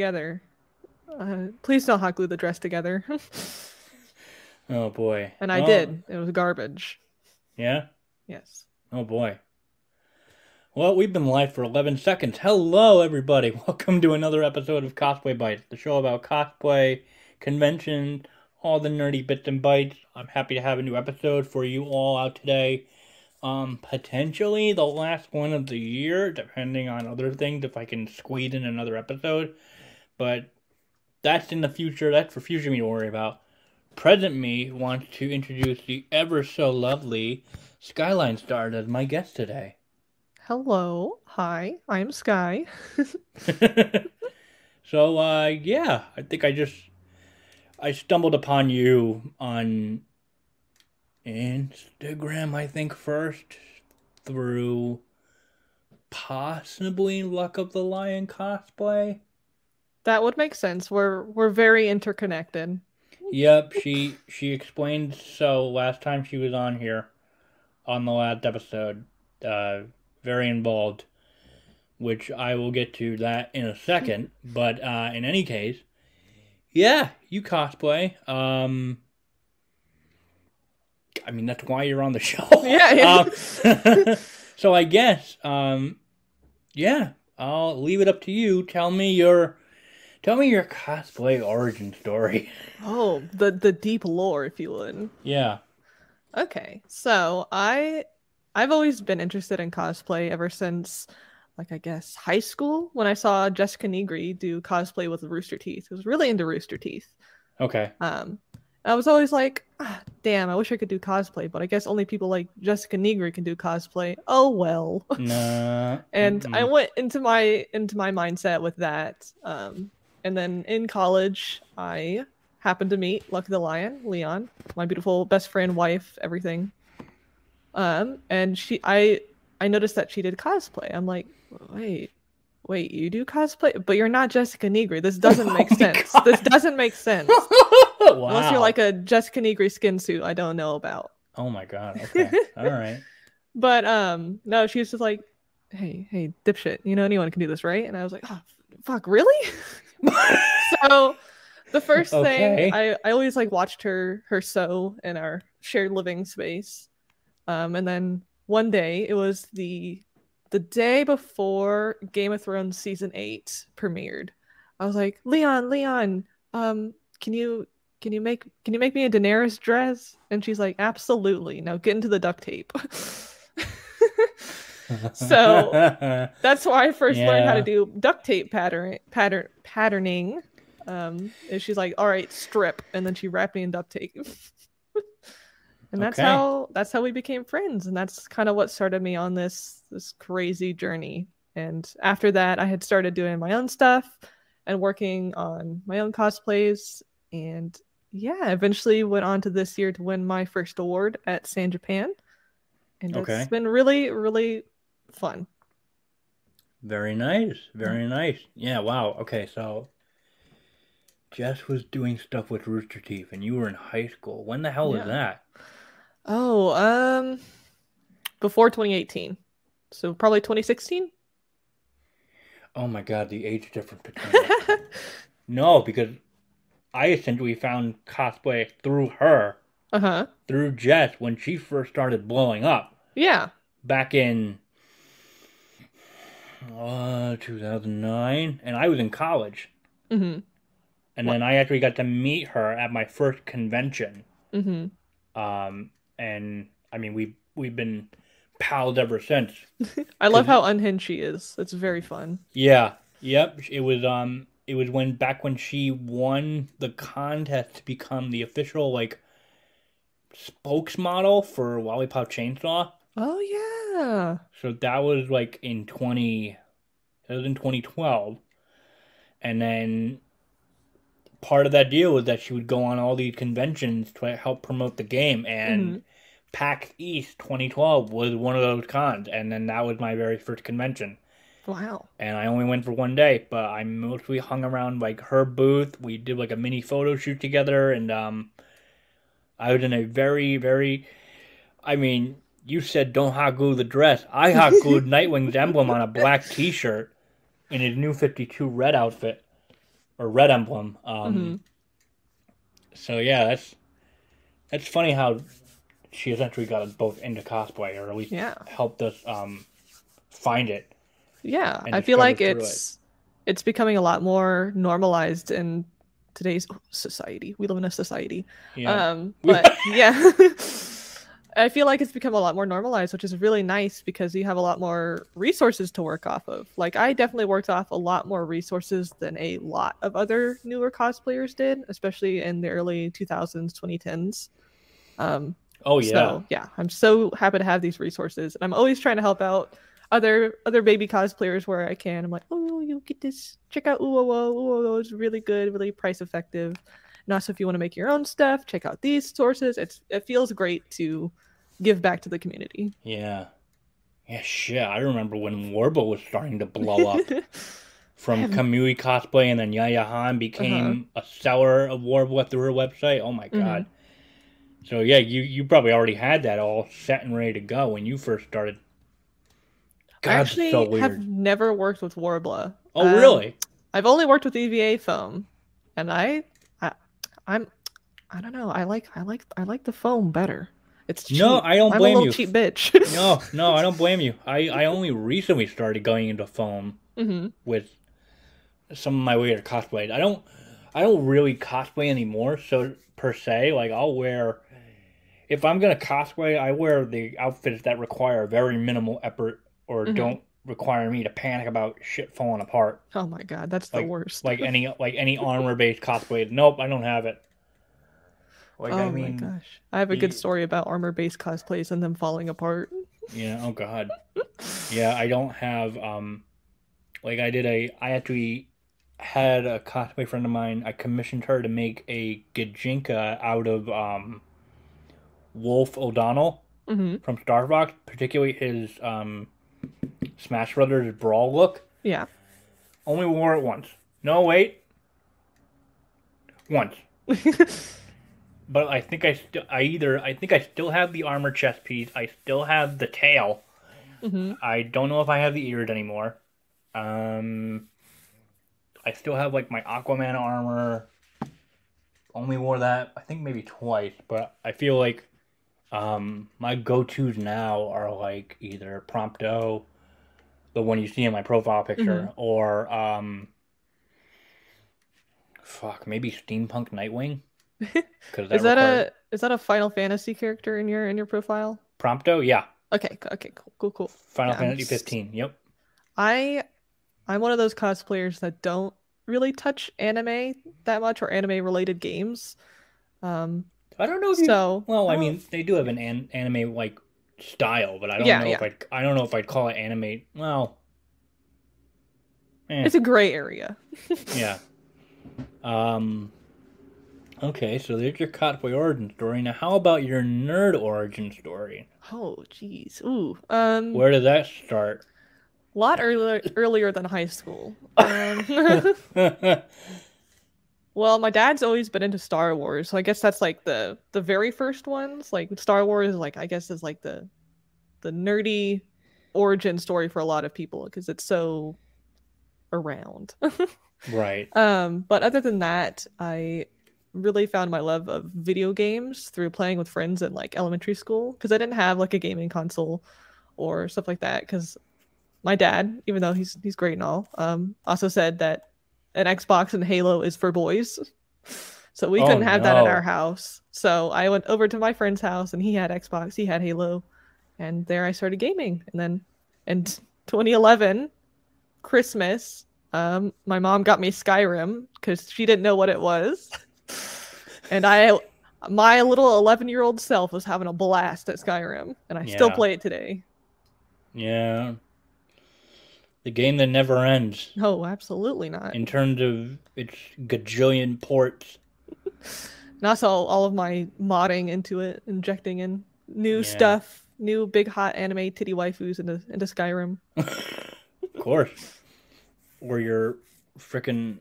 together. Uh, please don't hot glue the dress together. Oh boy. and I Well, did. It was garbage. Yeah. Yes. Oh boy. Well, we've been live for 11 seconds. Hello, everybody. Welcome to another episode of Cosplay Bites, the show about cosplay, convention, all the nerdy bits and bites. I'm happy to have a new episode for you all out today. Um, potentially the last one of the year, depending on other things, if I can squeeze in another episode. But that's in the future. That's for future me to worry about. Present me wants to introduce the ever so lovely Skyline Star as my guest today. Hello. Hi. I'm Sky. so uh yeah, I think I just I stumbled upon you on Instagram, I think first through possibly Luck of the Lion cosplay. That would make sense. We're we're very interconnected. Yep, she she explained so last time she was on here on the last episode. Uh very involved, which I will get to that in a second. but uh in any case, yeah, you cosplay. Um I mean that's why you're on the show. Yeah, yeah. Um, so I guess um yeah, I'll leave it up to you. Tell me your tell me your cosplay origin story. Oh, the the deep lore, if you would. Yeah. Okay, so I I've always been interested in cosplay ever since, like I guess high school when I saw Jessica Nigri do cosplay with Rooster Teeth. I was really into Rooster Teeth. Okay. Um, I was always like, ah, damn, I wish I could do cosplay, but I guess only people like Jessica Nigri can do cosplay. Oh well. Nah. and I mm-mm. went into my into my mindset with that. Um, and then in college, I happened to meet Lucky the Lion, Leon, my beautiful best friend, wife, everything. Um, and she, I, I noticed that she did cosplay. I'm like, wait, wait, you do cosplay, but you're not Jessica Nigri. This doesn't Oh make my sense. God. This doesn't make sense. wow. Unless you're like a Jessica Nigri skin suit, I don't know about. Oh my god. Okay. All right. But um, no, she was just like, "Hey, hey, dipshit, you know anyone can do this, right?" And I was like, "Oh, fuck, really?" so the first Okay. thing I I always like watched her her sew in our shared living space, um, and then one day it was the the day before Game of Thrones season eight premiered. I was like, "Leon, Leon, um, can you?" Can you make can you make me a Daenerys dress? And she's like, absolutely. Now get into the duct tape. So, That's why I first learned how to do duct tape pattern pattern patterning. Um, and she's like, "All right, strip," and then she wrapped me in duct tape. and that's Okay. how that's how we became friends, and that's kind of what started me on this this crazy journey. And after that, I had started doing my own stuff and working on my own cosplays, and yeah, eventually went on to this year to win my first award at San Japan, and it's been really really fun. Very nice. Very nice. Yeah, wow. Okay, so Jess was doing stuff with Rooster Teeth and you were in high school. When the hell Yeah. was that? Oh, um, before 2018. So probably 2016? Oh my god, the age difference between. No, because I essentially found cosplay through her, uh huh. through Jess when she first started blowing up. Yeah. back in uh 2009 and I was in college Mm and then I actually got to meet her at my first convention hmm. Mm um and I mean we we've been pals ever since. I love how unhinged she is. It's very fun. yeah yep it was um it was when back when she won the contest to become the official like spokesmodel for Lollipop Chainsaw Oh, yeah. So that was like in 20 it was in 2012. And then part of that deal was that she would go on all these conventions to help promote the game and Mhm. PAX East 2012 was one of those cons and then that was my very first convention. Wow. And I only went for one day, but I mostly hung around like her booth. We did like a mini photo shoot together and um I was in a very very I mean, you said don't hot glue the dress. I hot glued Nightwing's emblem on a black T-shirt in his new Fifty Two red outfit. or Red Emblem. Um, Mhm. So yeah, that's that's funny how she essentially got us both into cosplay, or at least Yeah. helped us um, find it. Yeah, I feel like through it. it's it's becoming a lot more normalized in today's society. We live in a society. Yeah, Um, but yeah, I feel like it's become a lot more normalized, which is really nice because you have a lot more resources to work off of. Like I definitely worked off a lot more resources than a lot of other newer cosplayers did, especially in the early 2000s, 2010s. Um, oh yeah, so yeah, I'm so happy to have these resources, and I'm always trying to help out other other baby cosplayers where I can. I'm like, oh, you get this. Check out Uwowo. Uwowo is really good, really price effective. And also, if you want to make your own stuff, check out these sources. It's it feels great to give back to the community. yeah, yeah. Shit, I remember when Worbla was starting to blow up. From Kamui cosplay, and then Yaya Han became a seller of Worbla through her website. Oh my Mhm. god! So yeah, you you probably already had that all set and ready to go when you first started. God, I actually so weird. have never worked with Worbla. Oh Um, really? I've only worked with EVA foam, and I, I'm, I don't know. I like, I like, I like the foam better. It's cheap. No, I don't I'm blame a little you. cheap bitch. No, no, I don't blame you. I, I only recently started going into foam hmm with some of my weird cosplays. I don't I don't really cosplay anymore, so per se, like I'll wear if I'm gonna cosplay, I wear the outfits that require very minimal effort or Mhm. don't require me to panic about shit falling apart. Oh my god, that's the worst. Like any like any armor based cosplay. Nope, I don't have it. Like oh I mean my gosh, I have a good story about armor-based cosplays and them falling apart. Yeah, oh god. Yeah, I don't have um like I did a I actually had a cosplay friend of mine, I commissioned her to make a Gijinka out of um Wolf O'Donnell hmm from Star Fox, particularly his um Smash Brothers brawl look. Yeah. Only wore it once. No wait. Once. But I think I still I either I think I still have the armor chest piece, I still have the tail. hmm I don't know if I have the ears anymore. Um, I still have like my Aquaman armor. Only wore that I think maybe twice, but I feel like um my go tos now are like either Prompto, the one you see in my profile picture, or um, fuck maybe Steampunk Nightwing. Because Is that a is that a Final Fantasy character in your in your profile? Prompto? Yeah, Okay. Okay. Cool. Cool. Cool. Final Yeah, Fantasy s- 15. Yep. I I'm one of those cosplayers that don't really touch anime that much or anime related games. Um. I don't know if you So Well, I don't- mean, they do have an, an anime like style, but I don't Yeah, know if. I'd I don't know if I'd call it anime. Well, eh, it's a gray area. yeah. Um. Okay, so there's your cosplay origin story. Now, how about your nerd origin story? Oh, jeez. Ooh. Um. Where did that start? A lot earlier earlier than high school. Um, well, my dad's always been into Star Wars, so I guess that's like the the very first ones. Like Star Wars, like I guess is like the the nerdy origin story for a lot of people because it's so around. right. um, but other than that, I really found my love of video games through playing with friends in like elementary school because I didn't have like a gaming console or stuff like that because my dad, even though he's he's great and all, um, also said that an Xbox and Halo is for boys. So we Oh, couldn't have that at no. our house. So I went over to my friend's house and he had Xbox, he had Halo, and there I started gaming. And then in 2011, Christmas, um, my mom got me Skyrim because she didn't know what it was. and I my little 11 year old self was having a blast at Skyrim, and I still play it today. Yeah. The game that never ends Oh, absolutely not. in terms of its gajillion ports. And also all of my modding into it, injecting in new Yeah. stuff, new big hot anime titty waifus into into Skyrim. Of course. Or your freaking.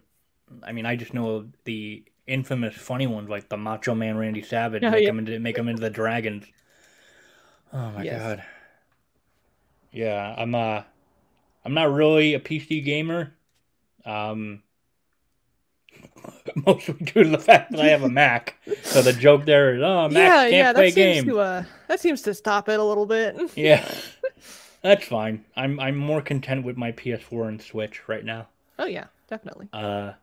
I mean, I just know of the infamous funny ones like the Macho Man Randy Savage. Oh, make yeah. him into make him into the dragons. Oh my Yes. god. Yeah, I'm uh, I'm not really a PC gamer. Um, mostly due to the fact that I have a Mac. So the joke there is, oh, Mac yeah, can't yeah, play that seems games. to uh, that seems to stop it a little bit. Yeah, that's fine. I'm I'm more content with my PS4 and Switch right now. Oh yeah, definitely. Uh,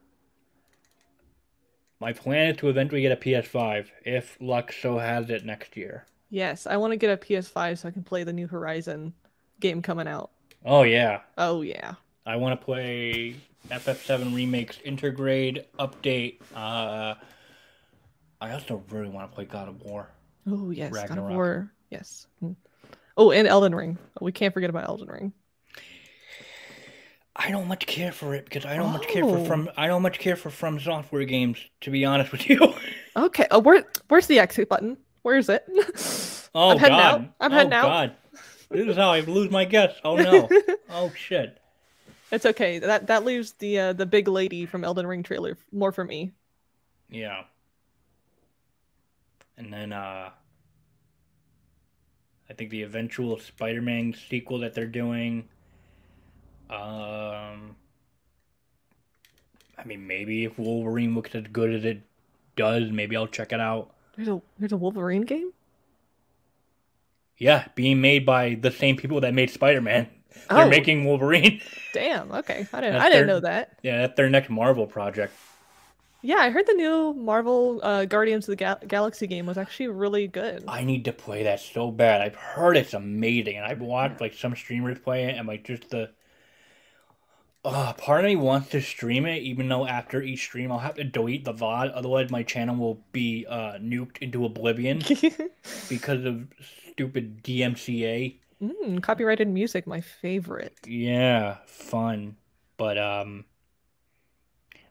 my plan is to eventually get a PS5 if luck so has it next year. Yes, I want to get a PS5 so I can play the new Horizon game coming out. Oh yeah, Oh yeah. I want to play FF7 Remakes Intergrade Update. Uh, I also really want to play God of War. Oh yes, God of War. Yes. Mm. Oh, and Elden Ring. We can't forget about Elden Ring. I don't much care for it because I don't much care for Oh. from I don't much care for FromSoftware games. To be honest with you. Okay. Oh, where where's the exit button? Where is it? oh I'm heading God. out. I'm oh, heading out. God. This is how I lose my guess. Oh no. oh shit. it's okay. That that leaves the uh, the big lady from Elden Ring trailer more for me. Yeah. And then uh I think the eventual Spider-Man sequel that they're doing um I mean maybe if Wolverine looks as good as it does, maybe I'll check it out. There's a there's a Wolverine game. Yeah, being made by the same people that made Spider-Man. They're Oh. making Wolverine. Damn. Okay. I didn't I didn't their- know that. yeah, that's their next Marvel project. Yeah, I heard the new Marvel uh, Guardians of the Gal- Galaxy game was actually really good. I need to play that so bad. I've heard it's amazing, and I've watched like some streamers play it, and like just the. Uh, part of me wants to stream it, even though after each stream I'll have to delete the VOD, otherwise my channel will be uh, nuked into oblivion because of stupid DMCA. mm, copyrighted music, my favorite. Yeah, fun, but um,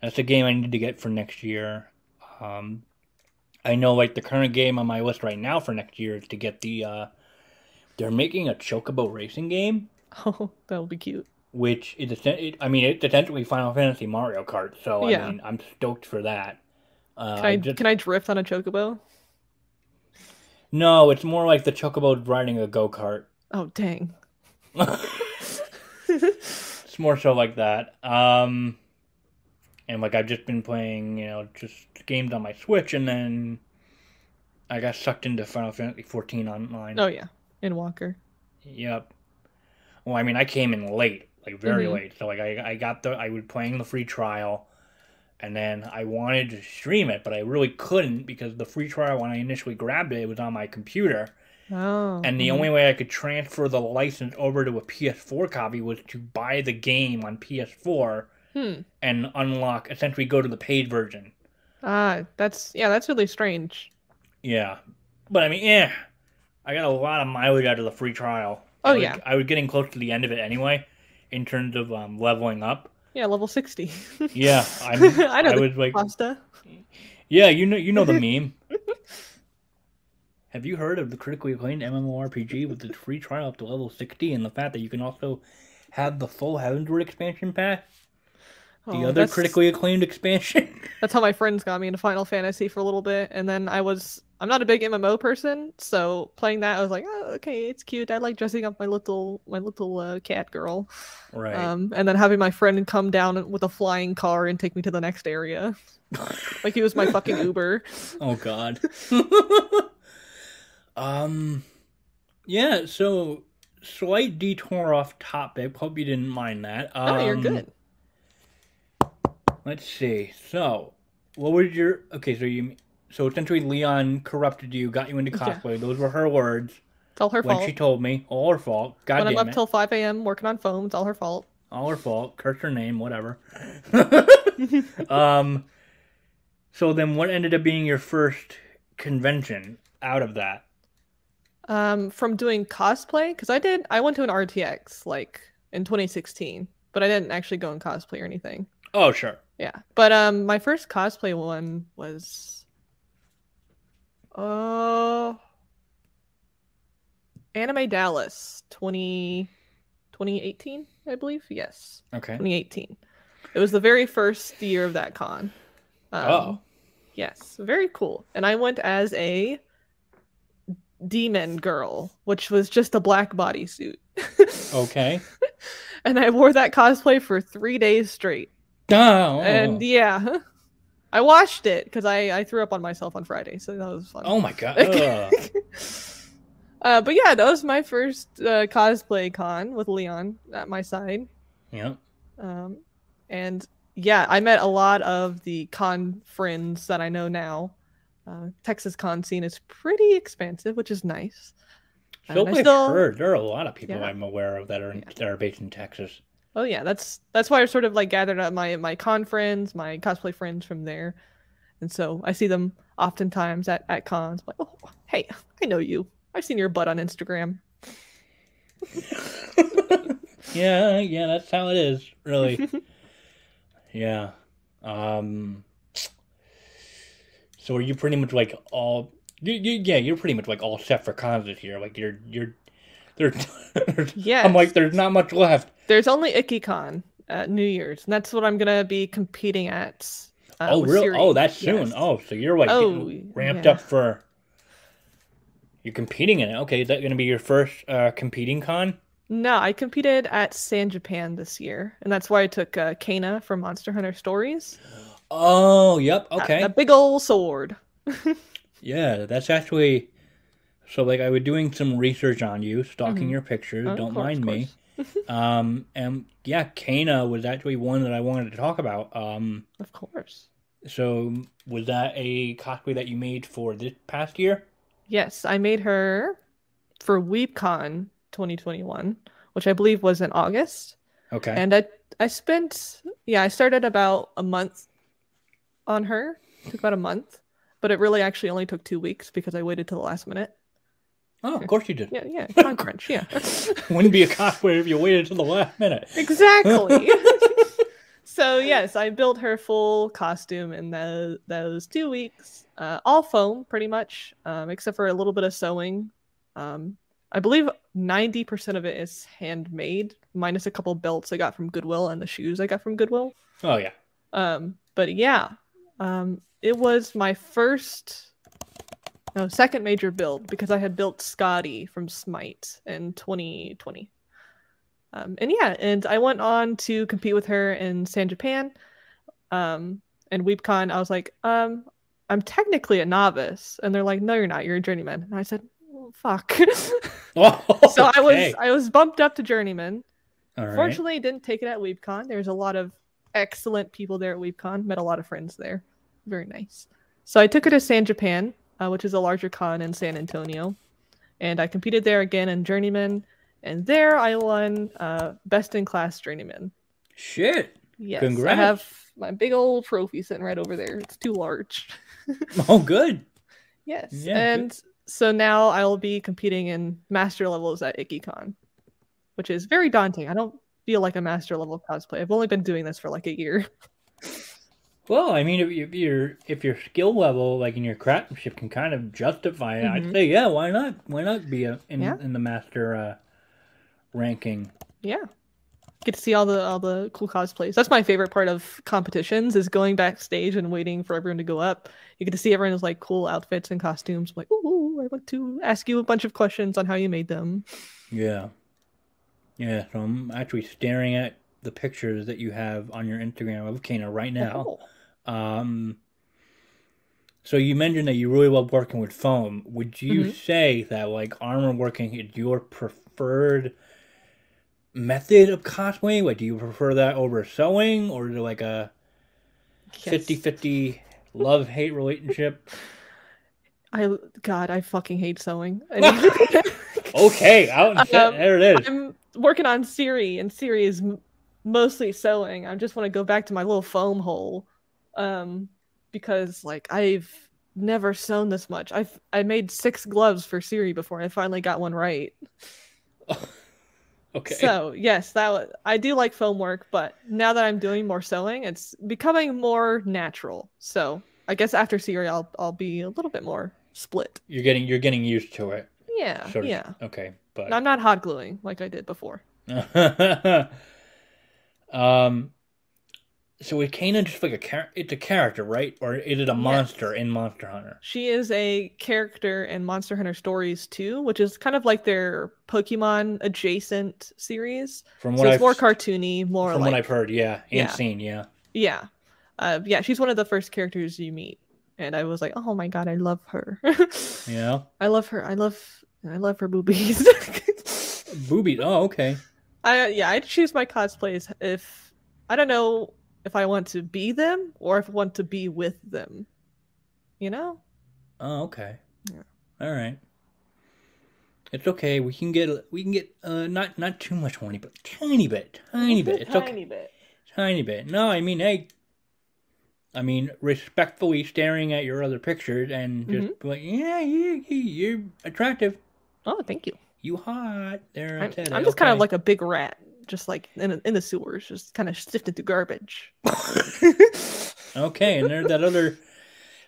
that's a game I need to get for next year. Um, I know like the current game on my list right now for next year is to get the uh, they're making a Chocobo racing game, Oh, that'll be cute. which is it, I mean it's essentially Final Fantasy Mario Kart. So Yeah. I mean I'm stoked for that. Uh, Can I, just- can I drift on a chocobo? No, it's more like the Chocobo riding a go kart. Oh dang. it's more so like that. Um, and like I've just been playing, you know, just games on my Switch, and then I got sucked into Final Fantasy 14 online. Oh yeah, Endwalker. Yep. Well, I mean, I came in late, like very Mhm. late. So like I, I got the I was playing the free trial, and then I wanted to stream it, but I really couldn't because the free trial when I initially grabbed it, it was on my computer. Oh. And the mhm. only way I could transfer the license over to a PS4 copy was to buy the game on PS4 Hmm. and unlock, essentially go to the paid version. Ah, that's yeah, that's really strange. Yeah. But I mean, yeah, I got a lot of mileage out of the free trial. Oh, I was, yeah. I was getting close to the end of it anyway, in terms of um, leveling up. Yeah, level sixty. Yeah, I'm, I know I the like, pasta. yeah, you know, you know the meme. Have you heard of the critically acclaimed MMORPG with its free trial up to level 60 and the fact that you can also have the full Heavensward expansion pass? The Oh, other critically acclaimed expansion? That's how my friends got me into Final Fantasy for a little bit, and then I was I'm not a big MMO person, so playing that I was like, oh, okay, it's cute. I like dressing up my little my little uh, cat girl. right. Um, and then having my friend come down with a flying car and take me to the next area, like he was my fucking Uber. oh, God. um, yeah, so slight detour off topic. Hope you didn't mind that. Um, oh, you're good. Let's see. So, what was your okay? So you, so essentially, Leon corrupted you, got you into Yeah. cosplay. Those were her words It's all her when fault. she told me. All her fault. God when I'm up it. till 5 a.m. working on it's all her fault. All her fault. Curse her name. Whatever. um. So then, what ended up being your first convention out of that? Um, from doing cosplay, because I did, I went to an RTX like in 2016, but I didn't actually go in cosplay or anything. Oh, sure. Yeah, but um, my first cosplay one was, oh, Anime Dallas 20, 2018, I believe. Yes, Okay. 2018. It was the very first year of that con. Um, Oh. Yes, very cool. And I went as a demon girl, which was just a black bodysuit. Okay. and I wore that cosplay for three days straight. Oh. And yeah, I watched it because I I threw up on myself on Friday, so that was fun. Oh my god. Uh, but yeah, that was my first uh, cosplay con with Leon at my side. yep. Um, and yeah, I met a lot of the con friends that I know now. Uh, Texas con scene is pretty expansive, which is nice. So I've still- heard there are a lot of people Yeah. I'm aware of that are in, Yeah. that are based in Texas. Oh yeah, that's that's why I sort of like gathered up my my con friends, my cosplay friends from there, and so I see them oftentimes at at cons. like, oh, hey, I know you. I've seen your butt on Instagram. yeah, yeah, that's how it is, really. yeah. Um So are you pretty much like all you, you, yeah, you're pretty much like all set for cons this year. Like you're you're there Yes. I'm like there's not much left. There's only Ikkicon at New Year's, and that's what I'm gonna be competing at. Uh, oh really? Siri. Oh, that's soon. Yes. Oh, so you're like Oh, ramped yeah. up for you're competing in it. Okay, is that going to be your first uh competing con? No, I competed at San Japan this year, and that's why I took uh, Kana from Monster Hunter Stories. Oh, yep. Okay. that big old sword. Yeah, that's actually so like I was doing some research on you, stalking Mhm. your pictures, Oh, don't course, mind me. um and yeah, Kana was actually one that I wanted to talk about. Um Of course. so was that a cosplay that you made for this past year? Yes, I made her for WeebCon 2021, which I believe was in August. Okay. And I I spent yeah, I started about a month on her. took about a month, but it really actually only took two weeks because I waited till the last minute. Oh, of course you did. Yeah, yeah, time crunch, yeah. Wouldn't be a cosplay if you waited till the last minute. exactly. so yes, I built her full costume in those those two weeks. Uh, all foam, pretty much, um, except for a little bit of sewing. Um, I believe ninety percent of it is handmade, minus a couple belts I got from Goodwill and the shoes I got from Goodwill. Oh yeah. Um, but yeah, um, it was my first, no, second major build because I had built Skadi from Smite in 2020. Um, and yeah, and I went on to compete with her in San Japan. Um, and WeebCon, I was like, um, I'm technically a novice, and they're like, no, you're not. You're a journeyman. And I said, well, fuck. Oh, so I was. I was bumped up to journeyman. All right. Fortunately, I didn't take it at WeebCon. There's a lot of excellent people there at WeebCon. Met a lot of friends there. Very nice. So I took her to San Japan, uh, which is a larger con in San Antonio, and I competed there again in Journeyman. And there I won uh, Best in Class Journeyman. Shit. Yes, Congrats. I have my big old trophy sitting right over there. It's too large. Oh, good. Yes. Yeah, good. and so now I will be competing in master levels at Ikkicon, which is very daunting. I don't feel like a master level cosplay. I've only been doing this for like a year. Well, I mean, if, your if your skill level, like in your craftsmanship, can kind of justify it, I'd Mhm. say, yeah, why not? Why not be a, in Yeah. in the master uh, ranking? Yeah. Get to see all the all the cool cosplays. That's my favorite part of competitions is going backstage and waiting for everyone to go up. You get to see everyone's like cool outfits and costumes. like, ooh, I want to ask you a bunch of questions on how you made them. Yeah, yeah. So I'm actually staring at the pictures that you have on your Instagram of Kana right now. Oh. Um, so you mentioned that you really love working with foam. Would you Mhm. say that like armor working is your preferred method of cosplay? Like, do you prefer that over sewing, or is it like a Yes. 50-50 love hate relationship? I God, I fucking hate sewing. Okay, out and. Um, there it is. I'm working on Siri, and Siri is m- mostly sewing. I just want to go back to my little foam hole, um, because like I've never sewn this much. I've I made six gloves for Siri before I finally got one right. Okay. So yes, that wa- I do like foam work, but now that I'm doing more sewing, it's becoming more natural. So I guess after Siri, I'll I'll be a little bit more split. you're getting you're getting used to it. Yeah, So to- yeah. Okay, but I'm not hot gluing like I did before. um, so is Kana just like a char- It's a character, right? Or is it a Yes. monster in Monster Hunter? She is a character in Monster Hunter Stories 2, which is kind of like their Pokemon adjacent series. From So what it's I've more cartoony, more from like what I've heard, yeah, and Yeah. seen, yeah. yeah. uh, yeah, she's one of the first characters you meet, and I was like, oh my god, I love her. Yeah. I love her. I love I love her boobies. Boobies. Oh, okay. I yeah, I'd choose my cosplays if I don't know if I want to be them or if I want to be with them. You know? Oh, okay. Yeah. All right. It's okay. We can get we can get uh not not too much horny, but tiny bit, tiny bit. It's okay. Tiny bit. Tiny bit. No, I mean, hey. I mean, respectfully staring at your other pictures and just Mm-hmm. like, yeah, you, you, you're attractive. Oh, thank you. You hot. There, I'm, I said it. I'm just kind of like a big rat, just like in in the sewers, just kind of sifted through garbage. Okay, and there's that other.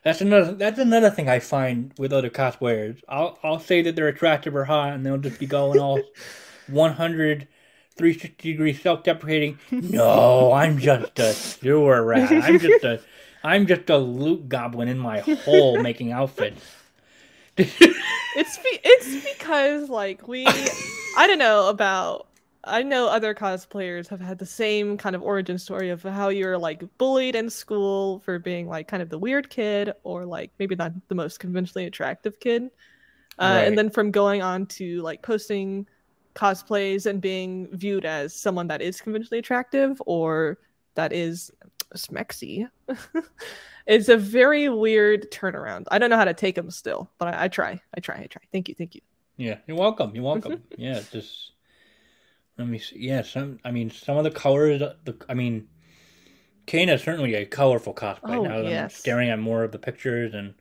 That's another. That's another thing I find with other cosplayers. I'll I'll say that they're attractive or hot, and they'll just be going all 100, 360 degrees self-deprecating. No, I'm just a sewer rat. I'm just a. I'm just a loot goblin in my hole making outfits. It's be- it's because like we I don't know about I know other cosplayers have had the same kind of origin story of how you're like bullied in school for being like kind of the weird kid or like maybe not the most conventionally attractive kid. Uh, Right. and then from going on to like posting cosplays and being viewed as someone that is conventionally attractive or that is smexy. it's a very weird turnaround. I don't know how to take them still, but I, I try. I try. I try. Thank you. Thank you. Yeah, you're welcome. You're welcome. yeah, just let me see. Yeah, some. I mean, some of the colors. The I mean, Kana is certainly a colorful cosplay. Oh, now that I'm yes. staring at more of the pictures and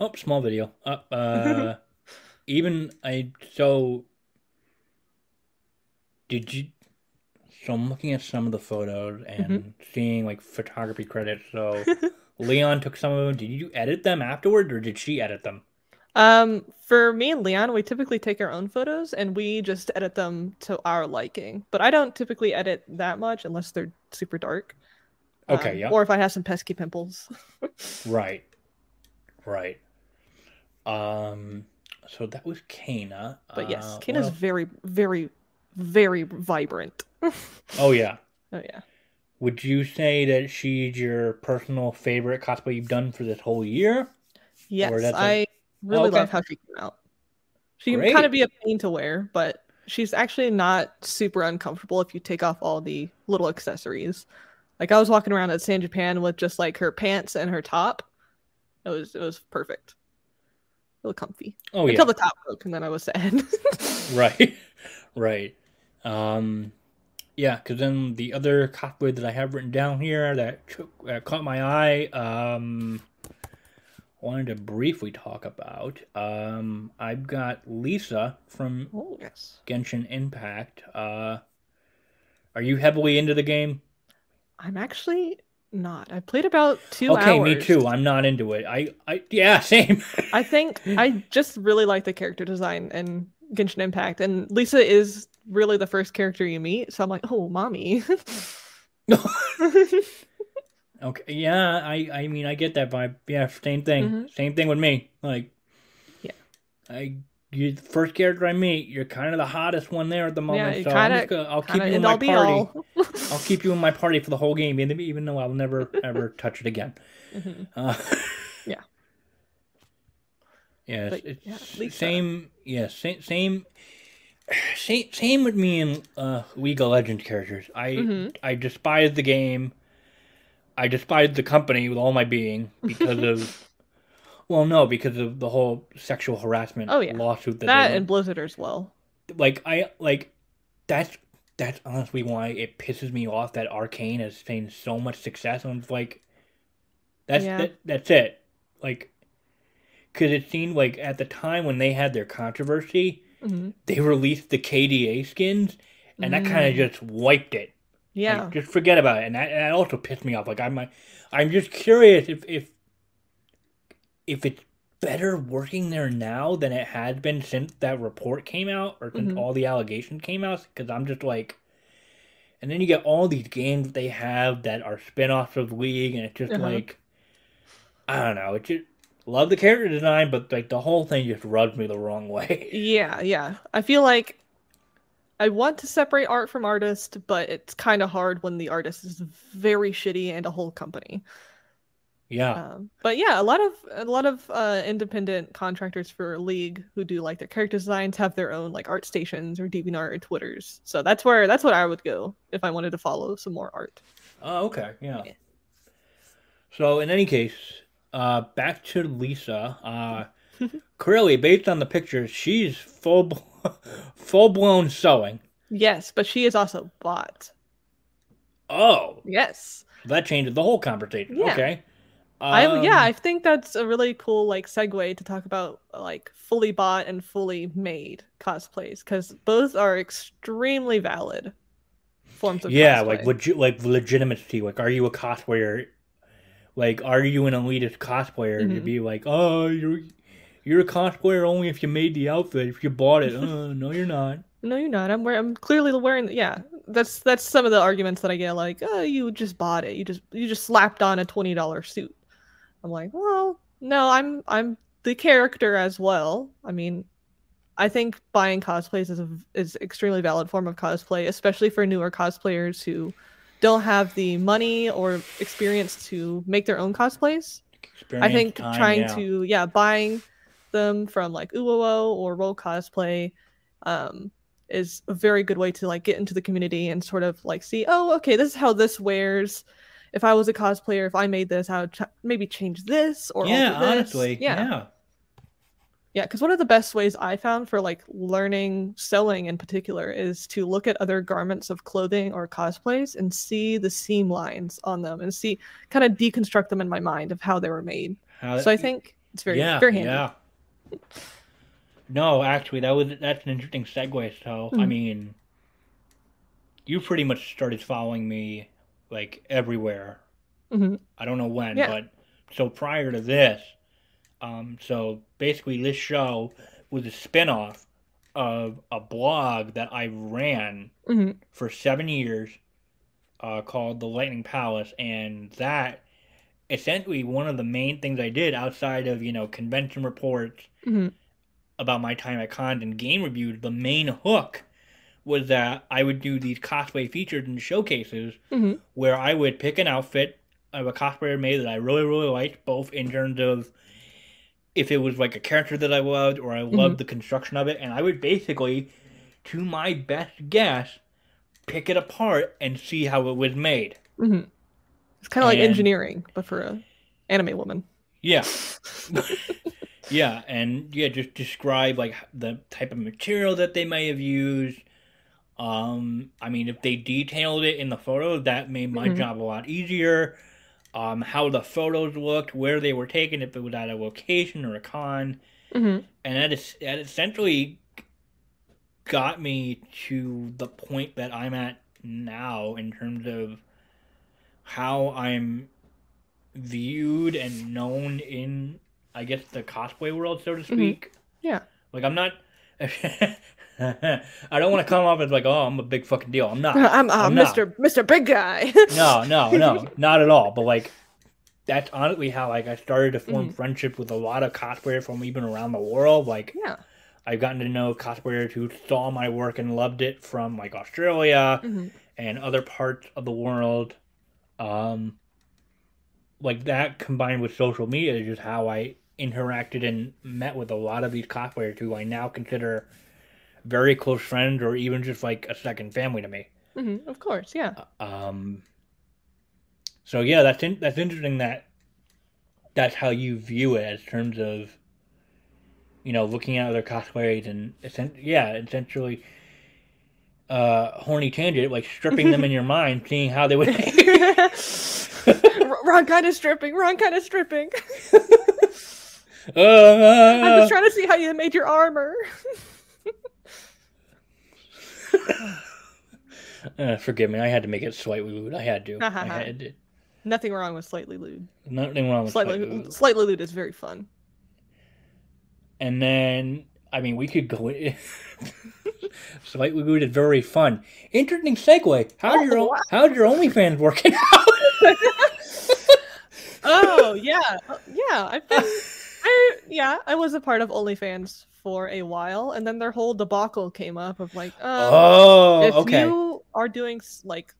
oh, small video. Up. Uh, even I so. Did you? So I'm looking at some of the photos and Mm-hmm. seeing like photography credits. So Leon took some of them. Did you edit them afterward, or did she edit them? Um, for me and Leon, we typically take our own photos and we just edit them to our liking. But I don't typically edit that much unless they're super dark. Okay, Um, yeah. Or if I have some pesky pimples. Right. Right. Um so that was Kana. But yes, Uh, Kana's well- very, very, very vibrant. Oh yeah. Oh yeah. Would you say that she's your personal favorite cosplay you've done for this whole year? Yes, a- I really Okay. love how she came out. She can kind of be a pain to wear, but she's actually not super uncomfortable if you take off all the little accessories. Like I was walking around at San Japan with just like her pants and her top. It was it was perfect. Really comfy. Oh yeah. Until the top broke and then I was sad. right. right. Um yeah, because then the other cosplay that I have written down here that took, that caught my eye, um, wanted to briefly talk about. Um, I've got Lisa from oh yes. Genshin Impact. Uh, are you heavily into the game? I'm actually not. I played about two okay, hours. me too. I'm not into it. I, I, yeah, same. I think I just really like the character design and Genshin Impact, and Lisa is really the first character you meet. So I'm like, oh, mommy. okay, yeah. I, I mean, I get that vibe. Yeah, same thing. Mhm. Same thing with me. Like, Yeah. I, you the first character I meet, you're kind of the hottest one there at the moment. you so kinda- I'm gonna, I'll keep Kinda you in my party. I'll keep you in my party for the whole game, even though I'll never ever touch it again. Mhm. Uh, Yeah. Yeah, But, it's, yeah, Lisa. same. Yeah, same, same, same, same with me and uh, League of Legends characters. I Mhm. I despise the game. I despised the company with all my being because of. Well, no, because of the whole sexual harassment Oh, yeah. lawsuit that, that and Blizzard as well. like I like that's that's honestly why it pisses me off that Arcane has seen so much success and it's like that's Yeah. that, that's it like because it seemed like at the time when they had their controversy Mhm. they released the KDA skins and that kind of Mm. just wiped it Yeah. like, just forget about it and that, and that also pissed me off like I'm I'm just curious if if if it's better working there now than it has been since that report came out or since Mhm. all the allegations came out because i'm just like and then you get all these games they have that are spin-offs of league and it's just Uh-huh. like i don't know it just love the character design but like the whole thing just rubs me the wrong way Yeah, yeah. I feel like I want to separate art from artist, but it's kind of hard when the artist is very shitty and a whole company. Yeah. Um, but yeah, a lot of a lot of uh, independent contractors for League who do like their character designs have their own like art stations or DeviantArt or Twitters. So that's where that's what I would go if I wanted to follow some more art. Oh, okay. Yeah. Yeah. So in any case, uh, back to Lisa. Clearly, based on the pictures, she's full full blown sewing. Yes, but she is also bot. Oh, Yes. that changes the whole conversation. Yeah. Okay. I yeah, Um, I think that's a really cool like segue to talk about like fully bought and fully made cosplays because both are extremely valid forms of yeah, cosplay. like legit, like legitimacy. Like, are you a cosplayer? Like, are you an elitist cosplayer? To Mhm. be like, oh, you're you're a cosplayer only if you made the outfit. If you bought it, uh, no, you're not. No, you're not. I'm wearing. I'm clearly wearing. Yeah, that's that's some of the arguments that I get. Like, oh, you just bought it. You just you just slapped on a twenty dollar suit. I'm like, well, no, I'm I'm the character as well. I mean, I think buying cosplays is a, is extremely valid form of cosplay, especially for newer cosplayers who don't have the money or experience to make their own cosplays. I think time, trying yeah. to yeah buying them from like Uwowo or Roll Cosplay um, is a very good way to like get into the community and sort of like see oh okay this is how this wears. If I was a cosplayer, if I made this, I would ch- maybe change this or yeah, this. honestly, yeah, yeah. yeah. Because one of the best ways I found for like learning sewing in particular is to look at other garments of clothing or cosplays and see the seam lines on them and see kind of deconstruct them in my mind of how they were made. How- So I think it's very yeah, very handy. Yeah. No, actually, that was that's an interesting segue. So, I Mhm. mean, you pretty much started following me like everywhere. Mhm. I don't know when, Yeah. but so prior to this, um, so basically this show was a spin-off of a blog that I ran Mhm. for seven years uh, called The Lightning Palace, and that essentially one of the main things I did outside of you know convention reports Mhm. about my time at cons and game reviews. The main hook was that I would do these cosplay features and showcases Mhm. where I would pick an outfit of a cosplayer made that I really really liked, both in terms of if it was like a character that I loved or I loved the construction of it, and I would basically, to my best guess, pick it apart and see how it was made. Mhm. It's kind of like engineering, but for a anime woman. Yeah. yeah, and yeah, just describe like the type of material that they may have used. Um, I mean, if they detailed it in the photos, that made my Mhm. job a lot easier. Um, how the photos looked, where they were taken, if it was at a location or a con, hmm and that is that essentially got me to the point that I'm at now in terms of how I'm viewed and known in I guess the cosplay world, so to speak. Yeah. Like I'm not I don't want to come off as like, oh, I'm a big fucking deal. I'm not. I'm, uh, I'm not. Mr. Mr. Big Guy. No, no, no, not at all. But like, that's honestly how like I started to form Mhm. friendship with a lot of cosplayers from even around the world. Like, yeah. I've gotten to know cosplayers who saw my work and loved it from like Australia hmm and other parts of the world. Um, like that combined with social media is just how I interacted and met with a lot of these cosplayers who I now consider very close friends or even just like a second family to me. hmm Of course, yeah. Um, so yeah, that's in, that's interesting that that's how you view it as terms of you know looking at other cosplayers and yeah, essentially uh horny tangent like stripping them in your mind, seeing how they would. Wrong kind of stripping. Wrong kind of stripping. I'm uh, just trying to see how you made your armor. uh, forgive me, I had to make it slightly lewd. I had to. I had to. Nothing wrong with slightly lewd. Nothing wrong with Slightly, slightly lewd. slightly lewd is very fun. And then, I mean, we could go. in- Slightly is very fun. Interesting segue. How's Oh, your wow. How's your OnlyFans working out? Oh yeah, Uh, yeah. I've been. I yeah, I was a part of OnlyFans for a while, and then their whole debacle came up of like, um, oh, if okay. you are doing like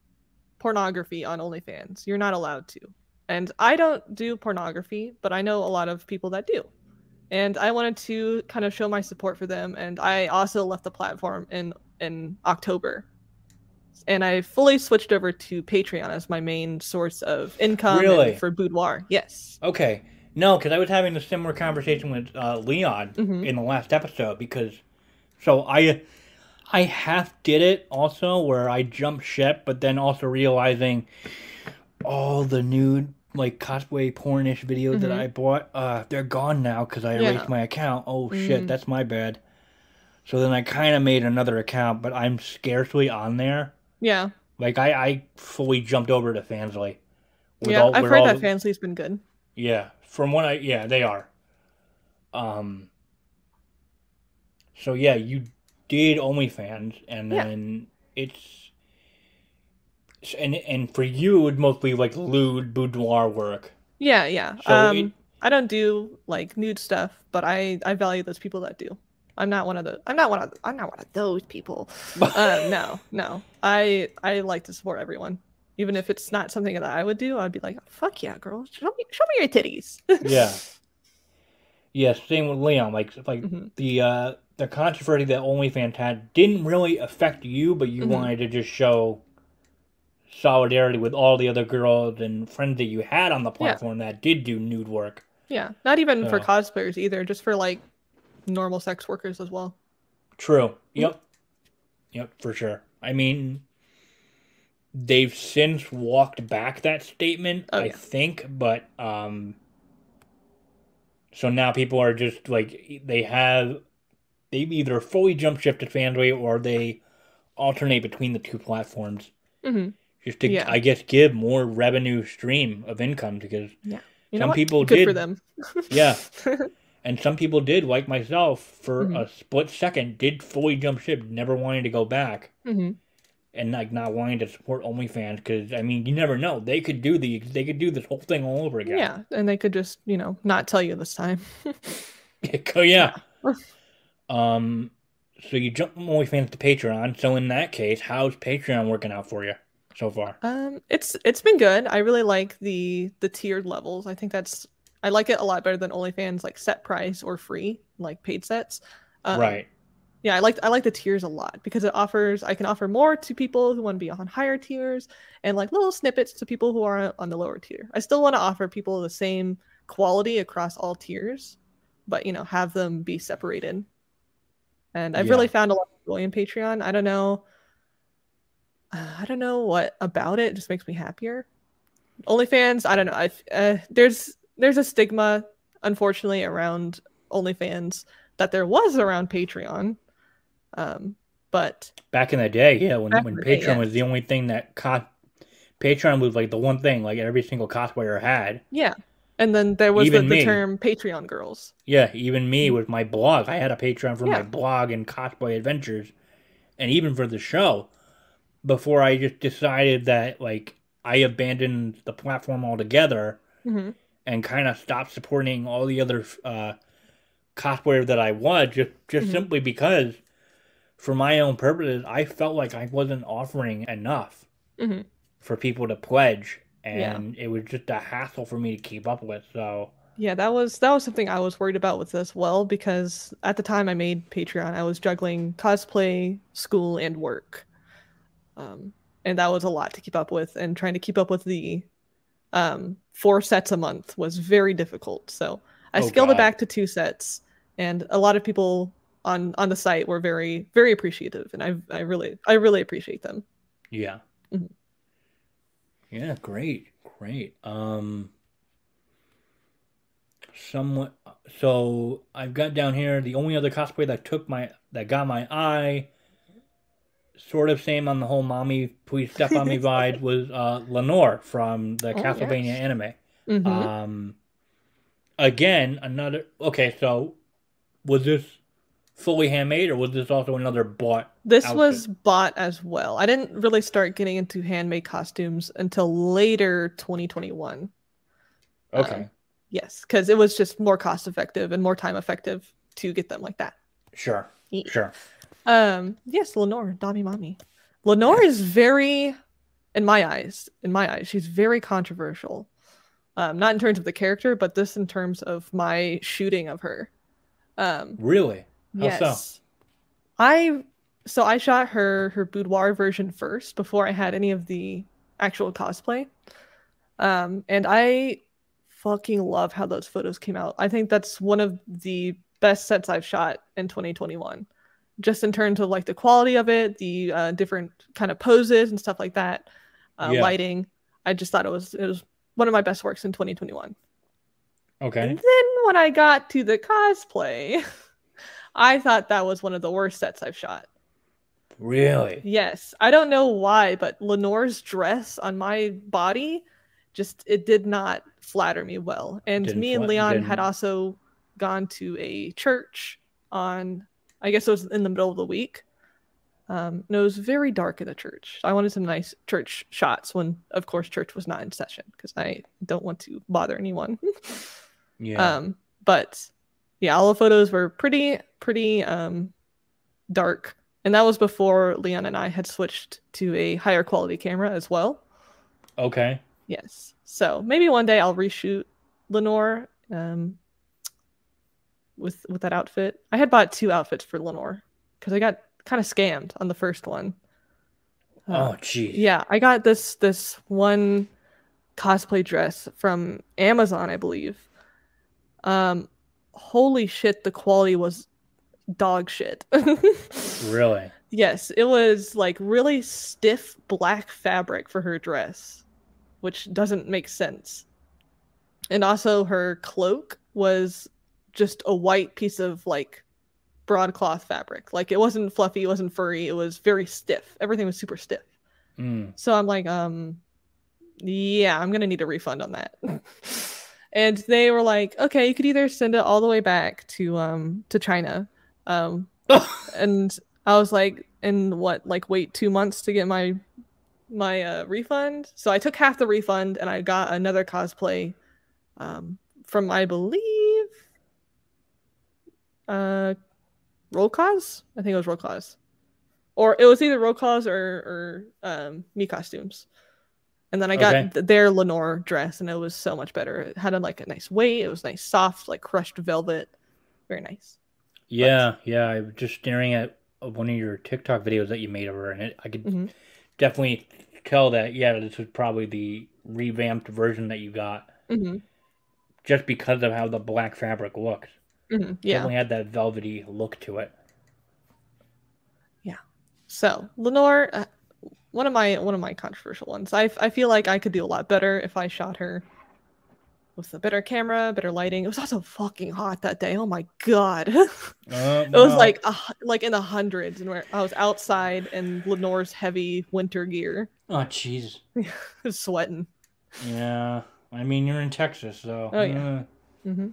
pornography on OnlyFans, you're not allowed to. And I don't do pornography, but I know a lot of people that do. And I wanted to kind of show my support for them. And I also left the platform in in October. And I fully switched over to Patreon as my main source of income Really? for boudoir. Yes. Okay. No, because I was having a similar conversation with uh, Leon Mhm. in the last episode because, so I, I half did it also where I jumped ship, but then also realizing all the nude like cosplay pornish videos that Mhm. I bought, uh, they're gone now because I Yeah. erased my account. Oh shit, Mhm. that's my bad. So then I kind of made another account, but I'm scarcely on there. Yeah. Like I, I fully jumped over to Fansly. yeah. all- I've heard all that Fansly's been good. yeah, from what I yeah, they are. Um So yeah, you did OnlyFans and Yeah. then it's and and for you it would mostly like lewd boudoir work. Yeah, yeah. So um, it- I don't do like nude stuff, but I I value those people that do. I'm not one of the. I'm not one of. I'm not one of those people. Uh, no, no. I I like to support everyone, even if it's not something that I would do. I'd be like, fuck yeah, girl, show me show me your titties. yeah. Yeah, same with Leon. Like like Mhm. the uh the controversy that OnlyFans had didn't really affect you, but you Mhm. wanted to just show solidarity with all the other girls and friends that you had on the platform that did do nude work. yeah, not even for cosplayers either, just for like normal sex workers as well. True. Mm-hmm. Yep. Yep, for sure. I mean, they've since walked back that statement, Oh, I yeah. think, but um so now people are just like they have they've either fully jump shifted Fansly or they alternate between the two platforms just to Yeah. I guess give more revenue stream of income because You Some people good for did- them. yeah, and some people did like myself for Mhm. a split second did fully jump ship, never wanting to go back. hmm and like not wanting to support OnlyFans because I mean you never know they could do the they could do this whole thing all over again. Yeah, and they could just you know not tell you this time. oh yeah. um, so you jump from OnlyFans to Patreon. So in that case, how's Patreon working out for you so far? Um, it's it's been good. I really like the the tiered levels. I think that's I like it a lot better than OnlyFans like set price or free like paid sets. Um, right. Yeah, I like I like the tiers a lot because it offers I can offer more to people who want to be on higher tiers and like little snippets to people who are on the lower tier. I still want to offer people the same quality across all tiers, but you know have them be separated. And I've Yeah. really found a lot of joy in Patreon. I don't know. I don't know what about it just makes me happier. OnlyFans, I don't know. I uh, there's there's a stigma, unfortunately, around OnlyFans that there was around Patreon. Um, but Back in the day, yeah, when when Patreon yeah. was the only thing that co- Patreon was like the one thing like every single cosplayer had. yeah, and then there was the, the term Patreon girls. Yeah, even me with my blog, I had a Patreon for my Mm. Blog and cosplay adventures, and even for the show. Before I just decided that like I abandoned the platform altogether hmm and kind of stopped supporting all the other uh, cosplayer that I was, just just Mhm. simply because, for my own purposes, I felt like I wasn't offering enough hmm for people to pledge, Yeah. and it was just a hassle for me to keep up with. So Yeah, that was that was something I was worried about with as well because at the time I made Patreon, I was juggling cosplay, school, and work, um, and that was a lot to keep up with. And trying to keep up with the um, four sets a month was very difficult. So I Oh, scaled God. it back to two sets, and a lot of people on on the site were very very appreciative, and I I really I really appreciate them. Yeah. Mhm. Yeah, great, great. Um, somewhat. So I've got down here the only other cosplay that took my that got my eye. Sort of same on the whole "mommy, please step on me" vibe was uh, Lenore from the Oh, Castlevania yes. anime. Mhm. Um, again, another. Okay, so was this fully handmade, or was this also another bought? This outfit. was bought as well. I didn't really start getting into handmade costumes until later 2021. Okay. Um, Yes, because it was just more cost effective and more time effective to get them like that. Sure. Sure. Um, yes, Lenore, Dami Mommy. Lenore is very, in my eyes, in my eyes, she's very controversial. Um, not in terms of the character, but this in terms of my shooting of her. Um, Really? How yes, so? I so I shot her her boudoir version first before I had any of the actual cosplay. Um, and I fucking love how those photos came out. I think that's one of the best sets I've shot in 2021 just in terms of like the quality of it, the uh, different kind of poses and stuff like that, uh, Yeah. lighting. I just thought it was it was one of my best works in 2021. Okay. And then when I got to the cosplay, I thought that was one of the worst sets I've shot. Really? Yes, I don't know why, but Lenore's dress on my body just it did not flatter me well. And Didn't me and Leon had also gone to a church on I guess it was in the middle of the week. Um, and it was very dark in the church. I wanted some nice church shots when, of course, church was not in session because I don't want to bother anyone. Yeah. Um, but yeah, all the photos were pretty, pretty um, dark. And that was before Leon and I had switched to a higher quality camera as well. okay. Yes. So maybe one day I'll reshoot Lenore um, with with that outfit. I had bought two outfits for Lenore because I got kind of scammed on the first one. Uh, Oh, geez. yeah, I got this this one cosplay dress from Amazon, I believe. Um, holy shit, the quality was dog shit. Really? yes, it was like really stiff black fabric for her dress, which doesn't make sense. And also her cloak was just a white piece of like broadcloth fabric. Like it wasn't fluffy, it wasn't furry, it was very stiff. Everything was super stiff. Mm. So I'm like, um, yeah, I'm gonna need a refund on that. and they were like, okay, you could either send it all the way back to um to China, um, and I was like, and what, like, wait two months to get my my uh, refund? So I took half the refund, and I got another cosplay, um, from I believe, uh, Rolecos. I think it was Rolecos or it was either Rokaz or or um, Miccostumes. And then I got Okay. th- their Lenore dress, and it was so much better. It had a, like a nice weight. It was nice, soft, like crushed velvet. Very nice. Yeah, yeah. I was just staring at one of your TikTok videos that you made of her, and it, I could Mhm. definitely tell that, yeah, this was probably the revamped version that you got hmm just because of how the black fabric looks. Hmm Yeah. Definitely had that velvety look to it. Yeah. So Lenore, uh, one of my one of my controversial ones. I I feel like I could do a lot better if I shot her with a better camera, better lighting. It was also fucking hot that day. Oh my god. Uh, It was like a, like in the hundreds, and where I was outside in Lenore's heavy winter gear, oh, jeez. sweating. Yeah. I mean, you're in Texas, so. Oh, yeah. uh, hmm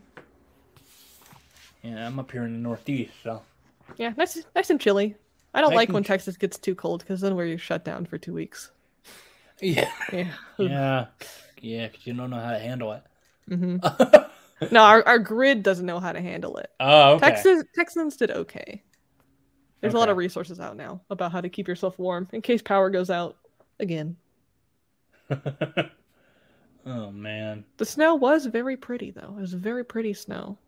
yeah, I'm up here in the Northeast, so. Yeah, nice, nice and chilly. I don't Nice like when ch- Texas gets too cold because then we're shut down for two weeks. Yeah. Yeah. Yeah. Yeah, because you don't know how to handle it. hmm oh, No, our, our grid doesn't know how to handle it. okay. Texas Texans did okay. There's a lot of resources out now about how to keep yourself warm in case power goes out again. oh, man. The snow was very pretty though. It was very pretty snow.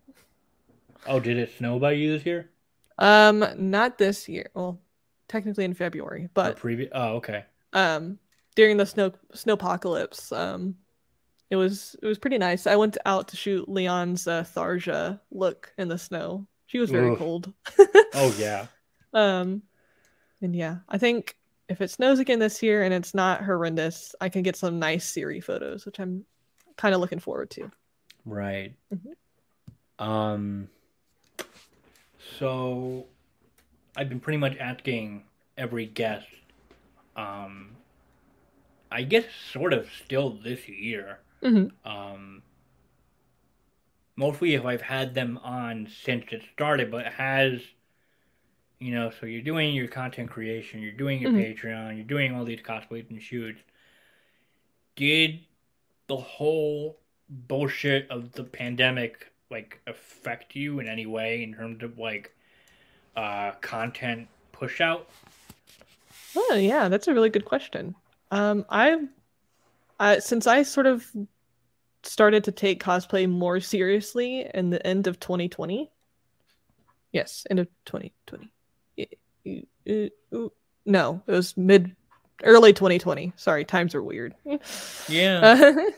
Oh, did it snow by you this year? Um, not this year. Well, technically in February, but previous? Oh, okay. um during the snow snowpocalypse um it was it was pretty nice i went out to shoot leon's uh, tharja look in the snow she was very Oof. cold Oh, yeah. um and yeah i think if it snows again this year and it's not horrendous i can get some nice siri photos which i'm kind of looking forward to Right. Mhm. Um. So, I've been pretty much asking every guest. Um. I guess sort of still this year. Mhm. Um. Mostly if I've had them on since it started, but has. You know, so you're doing your content creation, you're doing your Mhm. Patreon, you're doing all these cosplays and shoots. Did the whole bullshit of the pandemic like affect you in any way in terms of like uh, content push out? Oh yeah, that's a really good question. Um, I, I since I sort of started to take cosplay more seriously in the end of 2020. Yes, end of 2020. No, it was mid, early 2020. Sorry, times are weird. Yeah. Uh,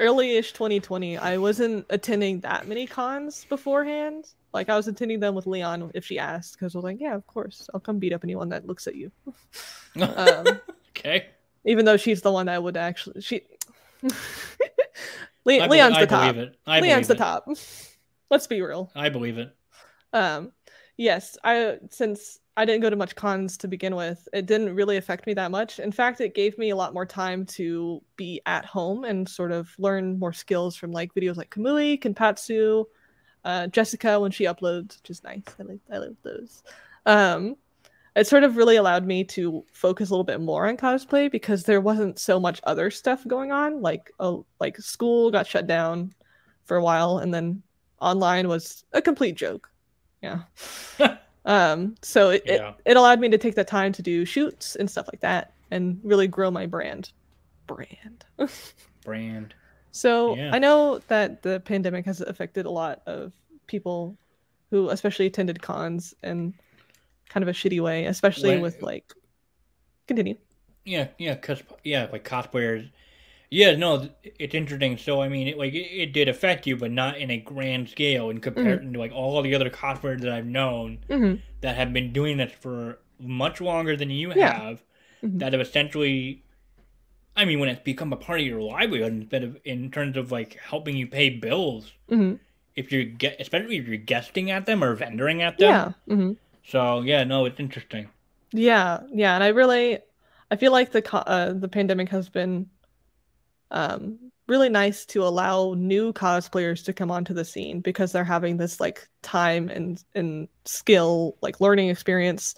early-ish 2020. I wasn't attending that many cons beforehand. Like I was attending them with Leon if she asked, because I was like, yeah, of course, I'll come beat up anyone that looks at you. um, okay. Even though she's the one that would actually she. Le- Leon's the top. believe it. I Leon's the top. Let's be real. I believe it. Um, yes, I since I didn't go to much cons to begin with, it didn't really affect me that much. In fact, it gave me a lot more time to be at home and sort of learn more skills from like videos like Kamui, Kinpatsu, uh, Jessica when she uploads, which is nice. I like I love those. Um, it sort of really allowed me to focus a little bit more on cosplay because there wasn't so much other stuff going on. Like oh, like school got shut down for a while, and then online was a complete joke. Yeah. um. So it, Yeah. it it allowed me to take the time to do shoots and stuff like that, and really grow my brand. Brand. Brand. So Yeah. I know that the pandemic has affected a lot of people who especially attended cons in kind of a shitty way, especially When- with like continue. Yeah, yeah, cause yeah, like cosplayers. Yeah, no, it's interesting. So I mean, it, like it, it did affect you, but not in a grand scale in comparison to like all the other cosplayers that I've known hmm that have been doing this for much longer than you Yeah. have. Mhm. That have essentially, I mean, when it's become a part of your livelihood instead of in terms of like helping you pay bills. hmm If you get, especially if you're guesting at them or vendoring at them. Yeah. hmm So yeah, no, it's interesting. Yeah. Yeah. And I really, I feel like the uh, the pandemic has been um really nice to allow new cosplayers to come onto the scene because they're having this like time and and skill like learning experience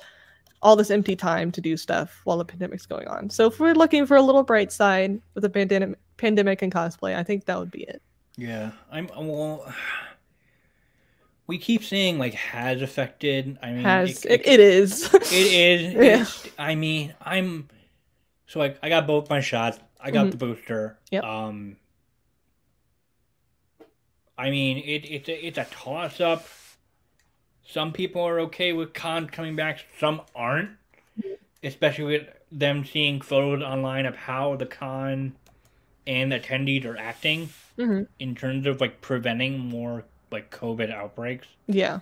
all this empty time to do stuff while the pandemic's going on so if we're looking for a little bright side with the pandemic pandemic and cosplay i think that would be it Yeah, I'm well. We keep saying like has affected. I mean, has it, it, it is it is. Yeah. I mean, I'm. So like, I got both my shots. I got Mhm. the booster. Yep. Um. I mean, it, it's a, it's a toss up. Some people are okay with cons coming back. Some aren't, especially with them seeing photos online of how the con and attendees are acting Mhm. in terms of like preventing more like COVID outbreaks. yeah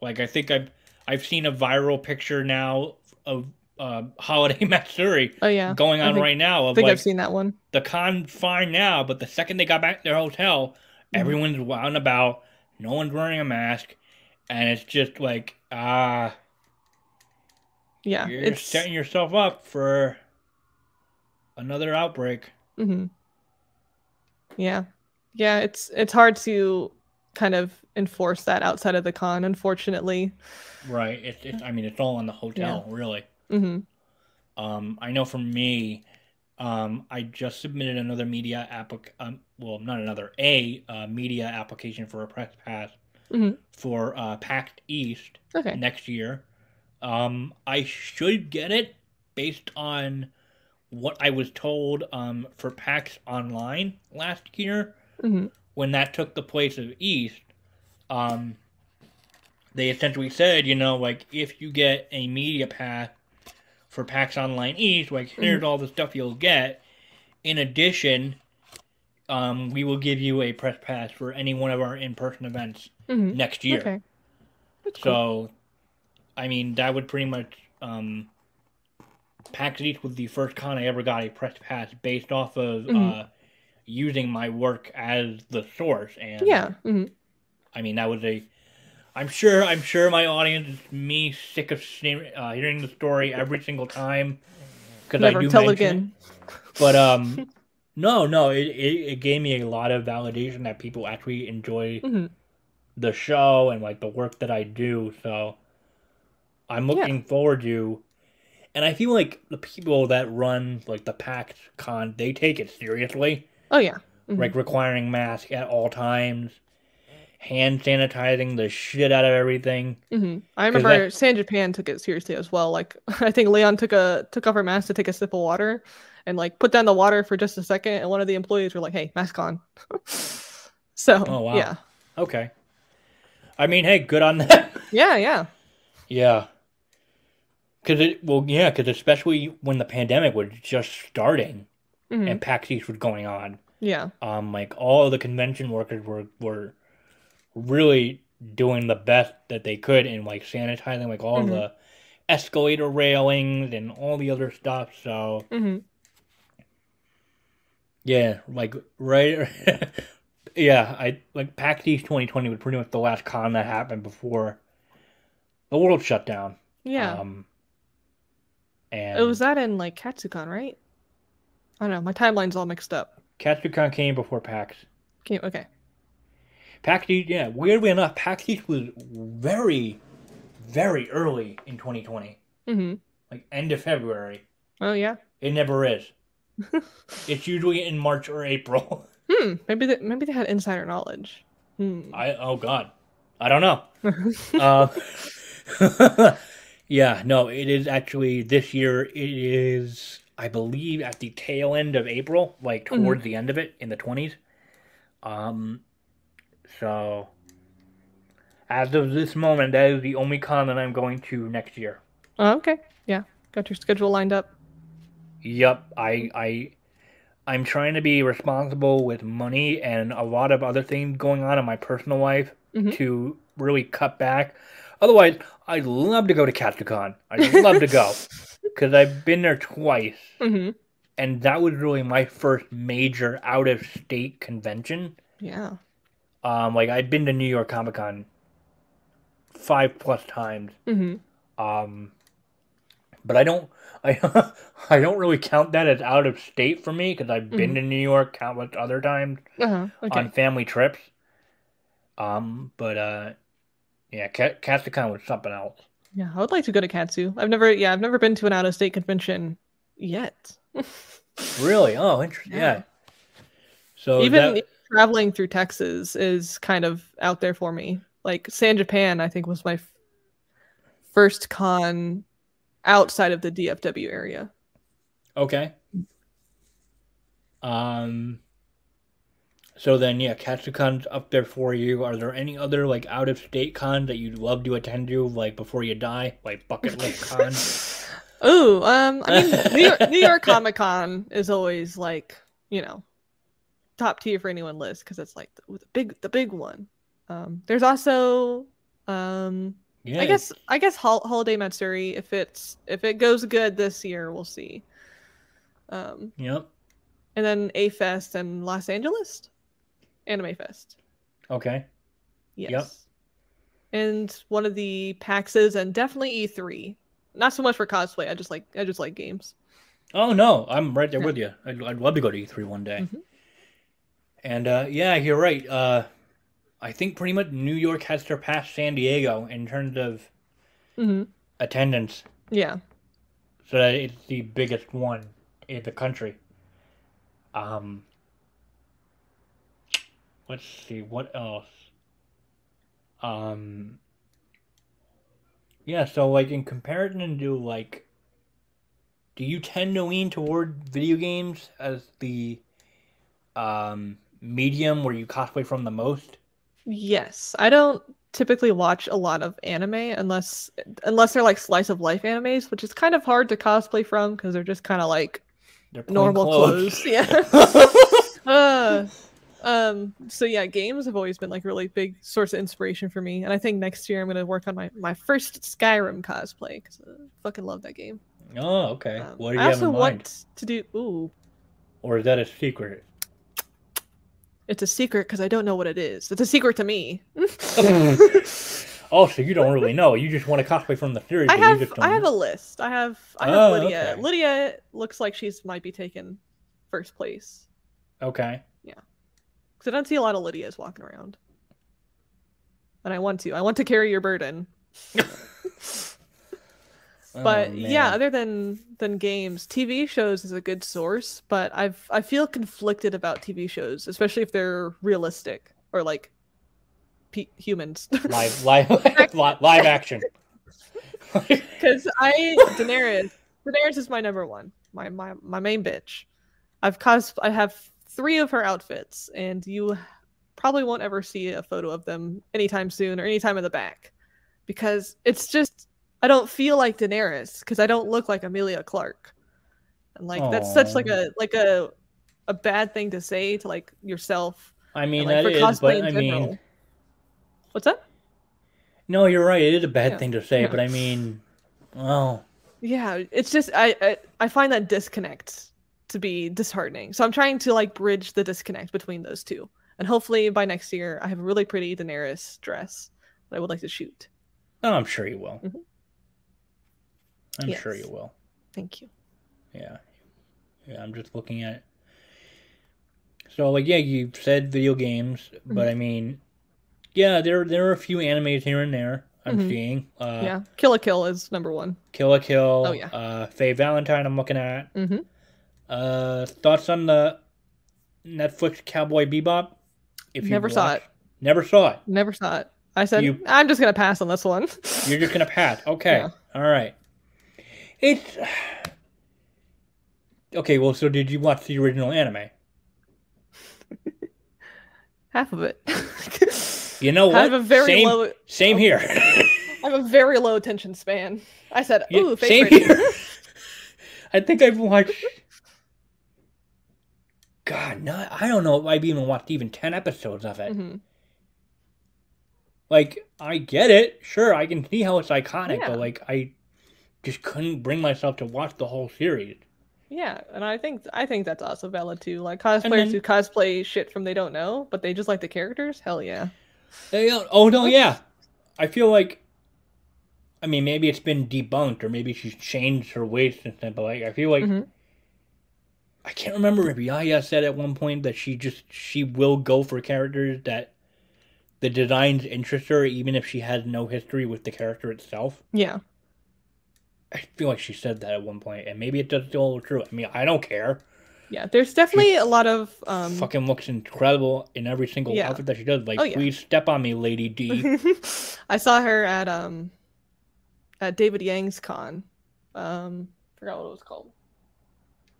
Like I think I've I've seen a viral picture now of uh, Holiday Matsuri oh yeah going on think- right now I think like, I've seen that one the con's fine now, but the second they got back to their hotel, Mhm. everyone's wound about, no one's wearing a mask, and it's just like ah, yeah you're it's setting yourself up for another outbreak. hmm Yeah, yeah. It's it's hard to kind of enforce that outside of the con, unfortunately. Right. It's, it's I mean it's all on the hotel, really. Hmm Um, I know for me, um, I just submitted another media applic um, well, not another, a uh, media application for a press pass Mhm. for uh, PAX East Okay. next year. Um, I should get it based on what I was told um, for PAX Online last year hmm when that took the place of East, um, they essentially said, you know, like if you get a media pass for PAX Online East, like here's all the stuff you'll get. In addition, um, we will give you a press pass for any one of our in-person events hmm next year. Okay. That's cool. So, I mean, that would pretty much um, PAX East was the first con I ever got a press pass based off of Mhm. uh, using my work as the source, and Yeah. hmm I mean that was a. I'm sure. I'm sure my audience is me sick of uh, hearing the story every single time because I Never do tell mention it. again. But um, no, no, it, it it gave me a lot of validation that people actually enjoy hmm the show and like the work that I do. So I'm Yeah. looking forward to. And I feel like the people that run like the PAX con, they take it seriously, Oh yeah. Mhm. like requiring mask at all times, hand sanitizing the shit out of everything. hmm I remember San Japan took it seriously as well. Like I think Leon took a took off her mask to take a sip of water, and like put down the water for just a second, and one of the employees were like, "Hey, mask on." so Oh, wow. yeah, Okay. I mean, hey, good on that. yeah, yeah. yeah. Cause it well, yeah, because especially when the pandemic was just starting hmm and PAX East was going on, Yeah. um, like all of the convention workers were were really doing the best that they could and like sanitizing like all Mhm. the escalator railings and all the other stuff. So hmm yeah, like right, yeah, I like PAX East 2020 was pretty much the last con that happened before the world shut down. Yeah. Um, and it was that in like Katsucon, right? I don't know. My timeline's all mixed up. Katsucon came before PAX. Okay. Okay. PAX East, yeah, weirdly enough, PAX East was very, very early in 2020, hmm like end of February. Oh yeah. It never is. it's usually in March or April. Hmm. Maybe they, maybe they had insider knowledge. Hmm. I oh god, I don't know. Uh, yeah, no, it is actually this year. It is, I believe, at the tail end of April, like Mm-hmm. towards the end of it in the twenties. Um, so as of this moment, that is the only con that I'm going to next year. Oh, okay. Yeah. Got your schedule lined up. Yep, I I I'm trying to be responsible with money and a lot of other things going on in my personal life Mhm. to really cut back. Otherwise, I'd love to go to Katsucon. I'd love to go because I've been there twice, hmm and that was really my first major out of state convention. Yeah. Um, like I'd been to New York Comic Con five plus times. hmm Um, but I don't, I, I don't really count that as out of state for me because I've been Mhm. to New York countless other times Uh huh. Okay. on family trips. Um, but uh, yeah, Cat Katsucon was something else. Yeah, I would like to go to Katsu. I've never, yeah, I've never been to an out of state convention yet. Really? Oh, interesting. Yeah. Yeah. So even that, traveling through Texas is kind of out there for me. Like San Japan, I think was my f- first con outside of the DFW area. okay. Um. So then, yeah, Katsucon's up there for you. Are there any other like out of state cons that you'd love to attend to, like before you die, like bucket list cons? Oh, um, I mean, New York, New York Comic Con is always like, you know, top tier for anyone list because it's like the, the big, the big one. Um, there's also, um, I guess, I guess Hol- Holiday Matsuri. If it's if it goes good this year, we'll see. Um, Yep. and then A Fest and Los Angeles, Anime Fest. Okay. Yes. And one of the PAXs and definitely E3. Not so much for cosplay. I just like I just like games. Oh no, I'm right there Yeah. with you. I'd, I'd love to go to E3 one day. Mhm. And uh, yeah, you're right. Uh, I think pretty much New York has surpassed San Diego in terms of hmm attendance. Yeah. So that it's the biggest one in the country. Um, let's see what else. Um, yeah. So like in comparison to like, do you tend to lean toward video games as the um medium where you cosplay from the most? Yes. I don't typically watch a lot of anime unless unless they're like slice of life animes, which is kind of hard to cosplay from because they're just kind of like normal clothes. Yeah. uh, um so yeah games have always been like really big source of inspiration for me and i think next year i'm to work on my my first skyrim cosplay because i fucking love that game oh, okay. Um, what do you i have also in mind? want to do ooh Or is that a secret? It's a secret because i don't know what it is it's a secret to me oh, so you don't really know. You just want to cosplay from the series. i have just don't i have a list i have i have Oh, lydia okay. lydia looks like she's might be taking first place Okay. Yeah. Because i don't see a lot of lydias walking around and i want to i want to carry your burden Oh, but Oh, yeah other than than games tv shows is a good source but i've i feel conflicted about tv shows especially if they're realistic or like pe- humans. live, live, live, live action. Because I Daenerys, Daenerys is my number one, my my my main bitch. I've cos I have three of her outfits, and you probably won't ever see a photo of them anytime soon or anytime in the back, because it's just I don't feel like Daenerys because I don't look like Emilia Clarke, and like that's such like a like a a bad thing to say to like yourself. I mean, and, like, that is, but I mean. What's that? no, you're right. It is a bad Yeah, thing to say, yeah. but I mean, well, Yeah, it's just I, I I find that disconnect to be disheartening. So I'm trying to like bridge the disconnect between those two. And hopefully by next year I have a really pretty Daenerys dress that I would like to shoot. no, I'm sure you will. Mhm. I'm sure you will. Thank you. Yeah. Yeah, I'm just looking at it. So like yeah, you said video games, but Mhm. I mean yeah, there there are a few animes here and there I'm Mhm. seeing. Uh yeah. Kill la Kill is number one. Kill la Kill, Oh, yeah. uh Faye Valentine I'm looking at. Mm-hmm. Uh thoughts on the Netflix Cowboy Bebop? If you Never saw it. Never saw it. Never saw it. I said You- I'm just gonna pass on this one. You're just gonna pass. Okay. Yeah. All right. It's okay. Well, so did you watch the original anime? Half of it. You know I what? have a very same, low Same here. I have a very low attention span. I said, Yeah, ooh, same favorite. here. I think I've watched. God, no, I don't know if I've even watched even ten episodes of it. hmm Like, I get it. Sure, I can see how it's iconic, Yeah. but like, I just couldn't bring myself to watch the whole series. Yeah, and I think I think that's also valid too. Like cosplayers then- who cosplay shit from they don't know, but they just like the characters. Hell yeah. They don't- oh no, yeah. I feel like, I mean, maybe it's been debunked, or maybe she's changed her ways since then. But like, I feel like Mhm. I can't remember if Yaya said at one point that she just she will go for characters that the designs interest her, even if she has no history with the character itself. Yeah. I feel like she said that at one point, and maybe it does still hold true. I mean, I don't care. Yeah. There's definitely a lot of um Fucking looks incredible in every single Yeah. outfit that she does. Like, Oh, yeah. please step on me, Lady D. I saw her at um at David Yang's con. Um forgot what it was called.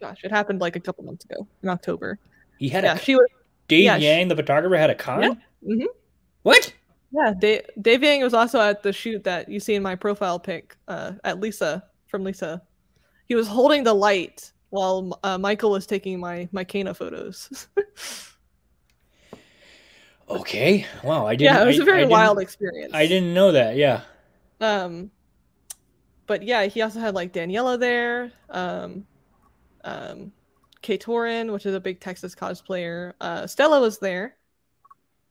Gosh, it happened like a couple months ago in October. He had Yeah, a she was Dave yeah, she- Yang, the photographer, had a con. Mhm. What? Yeah, Dave, Dave Yang was also at the shoot that you see in my profile pic uh at Lisa from Lisa. He was holding the light while uh, Michael was taking my my Kana photos. Okay. Wow. I didn't. yeah, it was I- a very wild experience. I didn't know that. Yeah. Um, but yeah, he also had like Daniela there. Um, um, Kay Torin, which is a big Texas cosplayer. Uh, Stella was there.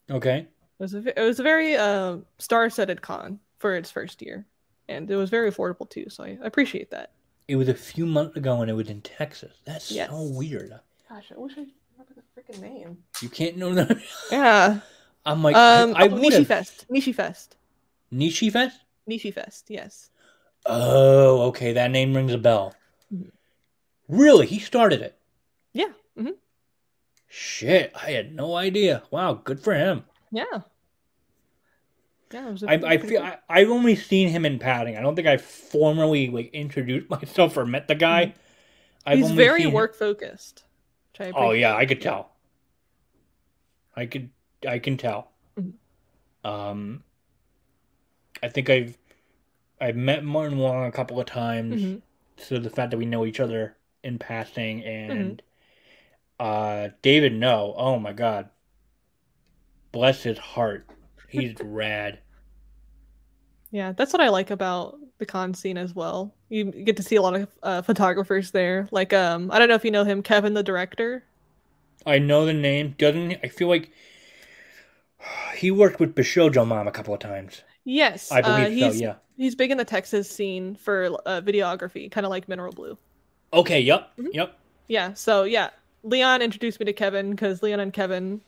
Okay. It was a it was a very uh, star-studded con for its first year, and it was very affordable too. So I appreciate that. It was a few months ago, and it was in Texas. That's Yes. so weird. Gosh, I wish I remember the freaking name. You can't know that. Yeah. I'm like, um, I, I oh, would Nishi have Fest. Nishi Fest. Nishi Fest. Nishi Fest. Yes. Oh, okay. That name rings a bell. Mhm. Really? He started it. Yeah. hmm Shit, I had no idea. Wow, good for him. Yeah. Yeah. It was a I, I feel. I, I've only seen him in passing. I don't think I formally like introduced myself or met the guy. I've Mm-hmm. He's only very seen him- work focused. Oh yeah, I could tell. I could I can tell. Mhm. Um I think I've I've met Martin Wong a couple of times. hmm So the fact that we know each other in passing and Mm-hmm. uh David no, oh my god. Bless his heart. He's rad. Yeah, that's what I like about the con scene as well. You get to see a lot of uh, photographers there. Like, um, I don't know if you know him, Kevin, the director. I know the name. Doesn't he- I feel like he worked with Bishojo Mom a couple of times. Yes, I uh, believe he's so, yeah. he's big in the Texas scene for uh, videography, kind of like Mineral Blue. Okay, yep. Mhm. Yep. Yeah, so yeah, Leon introduced me to Kevin because Leon and Kevin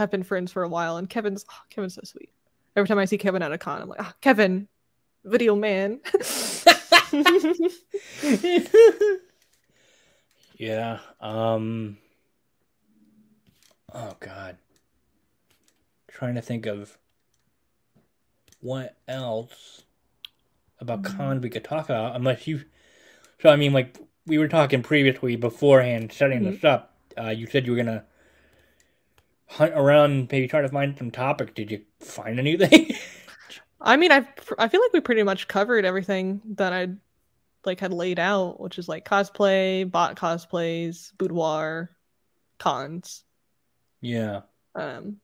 have been friends for a while, and Kevin's oh, Kevin's so sweet. Every time I see Kevin at a con, I'm like, ah, Kevin, video man. yeah. Um Oh god. Trying to think of what else about Mm. cons we could talk about, unless you. So I mean, like we were talking previously beforehand, setting Mm-hmm. this up. Uh, you said you were gonna hunt around, maybe try to find some topic. Did you find anything? I mean, I I feel like we pretty much covered everything that I like had laid out, which is like cosplay, bot cosplays, boudoir, cons. yeah. Um,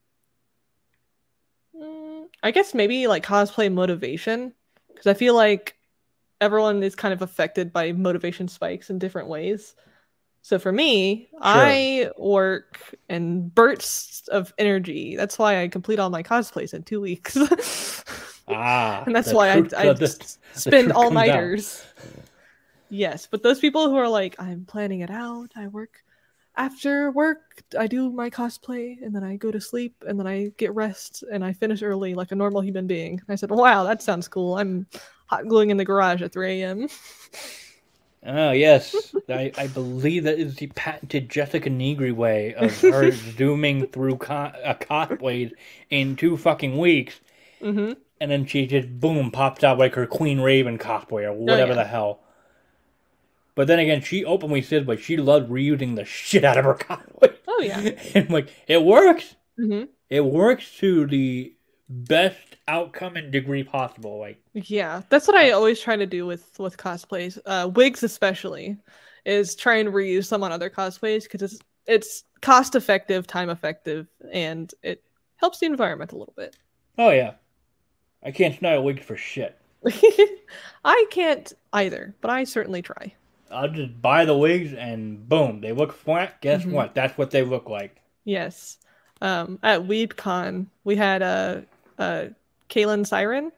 mm, I guess maybe like cosplay motivation, because I feel like everyone is kind of affected by motivation spikes in different ways. So for me, I work in bursts of energy. That's why I complete all my cosplays in two weeks. Ah, and that's why I, I the- spend all nighters. Yes, but those people who are like, I'm planning it out. I work after work. I do my cosplay, and then I go to sleep, and then I get rest, and I finish early like a normal human being. I said, Wow, that sounds cool. I'm hot gluing in the garage at 3 a.m. Oh yes, I, I believe that is the patented Jessica Nigri way of her zooming through co- uh, cosplays in two fucking weeks, hmm and then she just boom pops out like her Queen Raven cosplay or whatever yeah. the hell. But then again, she openly says like she loves reusing the shit out of her cosplay, Oh yeah. and like it works. hmm It works to the best outcome and degree possible. Like Yeah, that's what I always try to do with with cosplays, uh, wigs especially, is try and reuse them on other cosplays because it's it's cost effective, time effective, and it helps the environment a little bit. oh yeah, I can't snide wigs for shit. I can't either, but I certainly try. I'll just buy the wigs and boom, they look flat. Guess Mhm. what? That's what they look like. Yes. Um, at WeebCon, we had a uh, Kaylin Siren.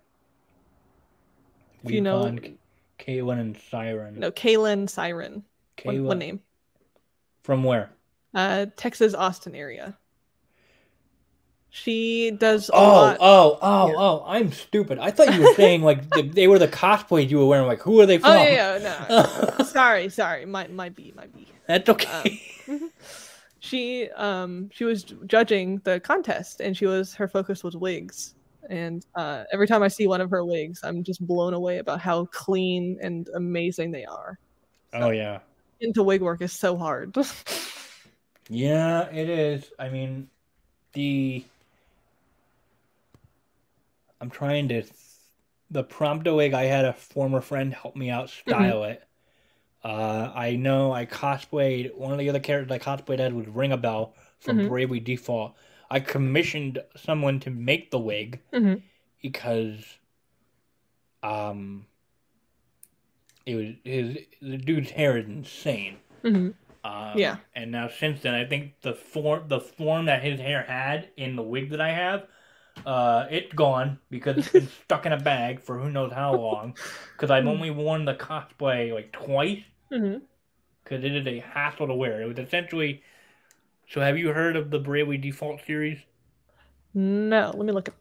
If you know- Kaylin and Siren. No, Kaylin Siren. One, one name. from where? Uh, Texas Austin area. She does Oh, oh, oh, Yeah. oh! I'm stupid. I thought you were saying like the, they were the cosplays you were wearing. Like, who are they from? Oh yeah, yeah, no. sorry, sorry. My might be, might be. That's okay. She um she was judging the contest and she was her focus was wigs. And uh, every time I see one of her wigs, I'm just blown away about how clean and amazing they are. oh yeah, Into wig work is so hard. yeah, it is. I mean, the I'm trying to the prompto wig. I had a former friend help me out style it. Uh, I know I cosplayed one of the other characters I cosplayed as was Ringabel from Mhm. Bravely Default. I commissioned someone to make the wig Mhm. because um it was his the dude's hair is insane. Mhm. Um, Yeah. And now since then, I think the form the form that his hair had in the wig that I have, uh, it's gone because it's been stuck in a bag for who knows how long. Because I've only worn the cosplay like twice Mhm. because it is a hassle to wear. It was essentially. So have you heard of the Bravely Default series? No, let me look at.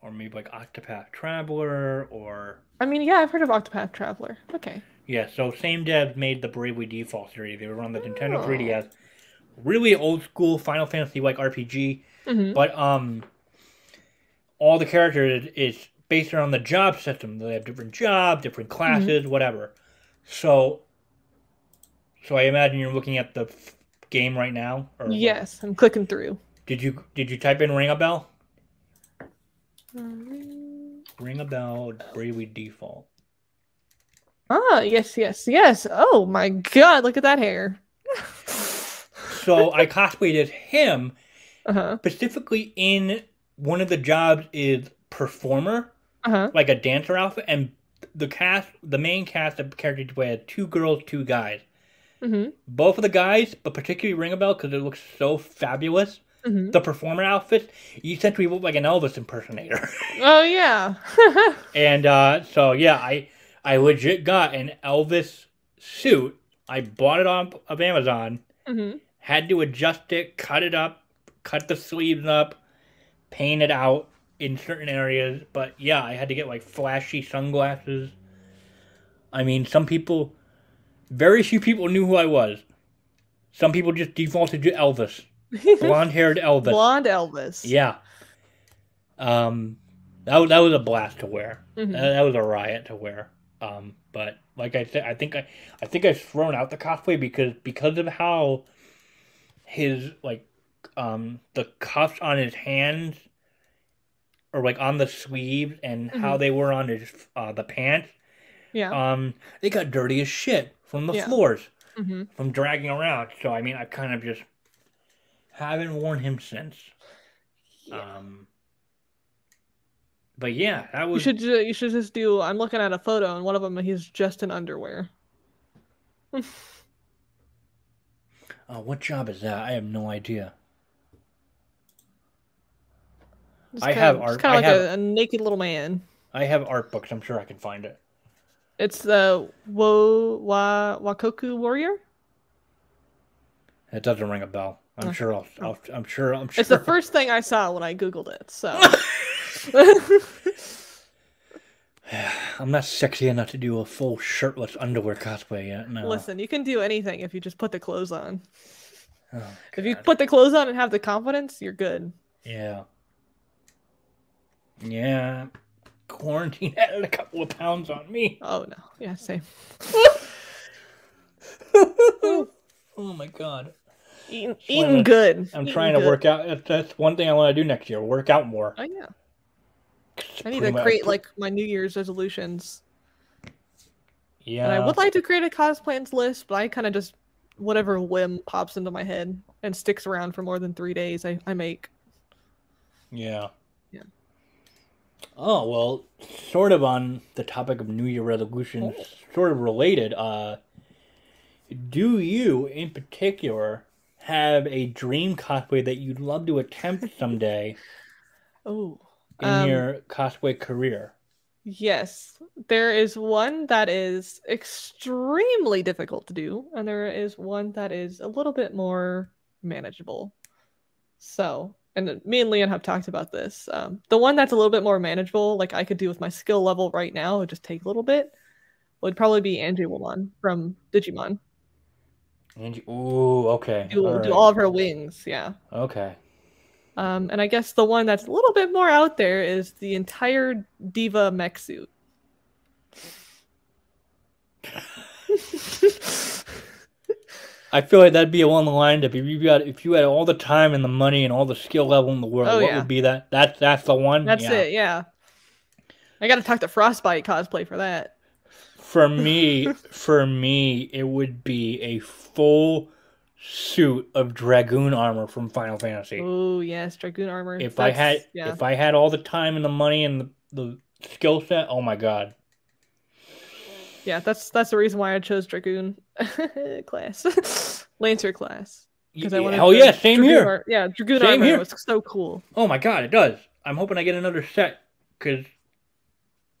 Or maybe like Octopath Traveler, or I mean, yeah, I've heard of Octopath Traveler. Okay. yeah. So same devs made the Bravely Default series. They were on the Nintendo Oh. 3DS. Really old school Final Fantasy like RPG. hmm But um, all the characters is based around the job system. They have different jobs, different classes, whatever. So, so I imagine you're looking at the f- game right now. Or Yes, I'm clicking through. Did you did you type in Ringabel? Um, Ringabel. Bravely default. Ah, yes, yes, yes. Oh my god, look at that hair. So I cosplayed as him. Uh huh. Specifically, in one of the jobs is performer, Uh huh. like a dancer outfit, and the cast, the main cast of characters play had two girls, two guys. Mm-hmm. both of the guys, but particularly Ringabel because it looks so fabulous. Mm-hmm. The performer outfit, you essentially look like an Elvis impersonator. Oh yeah. and uh, so yeah, I I legit got an Elvis suit. I bought it off of Amazon. mm-hmm. Had to adjust it, cut it up, cut the sleeves up, paint it out in certain areas. But yeah, I had to get like flashy sunglasses. I mean, some people, very few people knew who I was. Some people just defaulted to Elvis. blonde haired Elvis. Blonde Elvis. Yeah. Um, that was, that was a blast to wear. Mhm. That, that was a riot to wear. Um, but like I said, I think I, I think I've thrown out the cosplay because because of how his like um the cuffs on his hands or like on the sleeves and how Mhm. they were on his uh the pants Yeah. um they got dirty as shit from the Yeah. floors hmm from dragging around. So I mean, I kind of just haven't worn him since. Um, but yeah, that was. You should ju- you should just do. I'm looking at a photo, and one of them he's just in underwear. Oh, what job is that? I have no idea. I kinda- have art- kind of like have- a, a naked little man. I have art books. I'm sure I can find it. It's the Wo Wa Wakoku Warrior. It doesn't ring a bell. I'm Oh. sure. I'll, I'll. I'm sure. I'm sure. It's the first thing I saw when I googled it. So. I'm not sexy enough to do a full shirtless underwear cosplay yet. No. Listen, you can do anything if you just put the clothes on. Oh, If you put the clothes on and have the confidence, you're good. Yeah. Yeah. Quarantine added a couple of pounds on me. Oh no, yeah, same. oh my god. Eating, wanna- good. I'm Eating trying to good. work out. That's, that's one thing I want to do next year. Work out more. Oh yeah, I need to much- create like my New Year's resolutions, Yeah. and I would like to create a cosplans list, but I kind of just whatever whim pops into my head and sticks around for more than three days. I, I make. Yeah. Oh well, sort of on the topic of New Year resolutions, Oh. sort of related. Uh, do you, in particular, have a dream cosplay that you'd love to attempt someday Oh, in Um, your cosplay career? Yes, there is one that is extremely difficult to do, and there is one that is a little bit more manageable. So, and me and Leon have talked about this. Um, the one that's a little bit more manageable, like I could do with my skill level right now, it would just take a little bit, would probably be Angie from Digimon. You, ooh, okay. Do, all do all of her wings, yeah. Okay. Um, and I guess the one that's a little bit more out there is the entire D.Va mech suit. I feel like that'd be along the line if you got if you had all the time and the money and all the skill level in the world, Oh, what yeah. would be that? That's that's the one. That's Yeah. it, yeah. I gotta talk to Frostbite cosplay for that. For me, for me, it would be a full suit of dragoon armor from Final Fantasy. Oh yes, Dragoon armor. if I had, yeah. if I had all the time and the money and the, the skill set, oh my god! Yeah, that's that's the reason why I chose Dragoon class, Lancer class. Because I wanted Hell yeah, same Dragoon here. ar- yeah, Dragoon Same armor here. was so cool. Oh my god, it does. I'm hoping I get another set because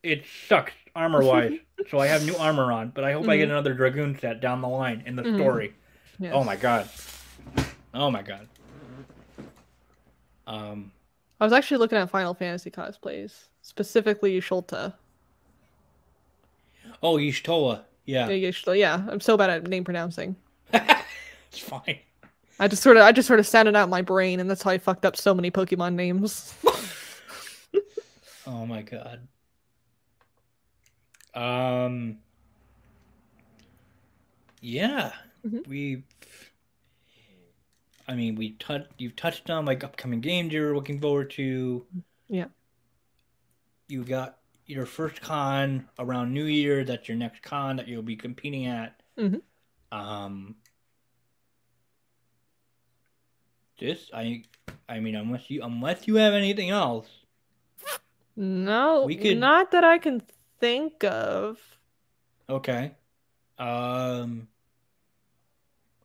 it sucks armor wise. so I have new armor on, but I hope I get Mhm. another dragoon set down the line in the Mhm. story. Yes. Oh my god. Oh my god. Um. I was actually looking at Final Fantasy cosplays, specifically Shulta. Oh, Y'shtola. Yeah, Yeah, yeah, yeah, I'm so bad at name pronouncing. it's fine. I just sort of I just sort of sounded out my brain, and that's how I fucked up so many Pokemon names. Oh my god. Um. Yeah, Mhm. we. I mean, we touched. You've touched on like upcoming games you're looking forward to. Yeah. You got your first con around New Year. That's your next con that you'll be competing at. Mhm. Um. This I. I mean, unless you unless you have anything else. no, We could- not that I can think of. Okay. Um.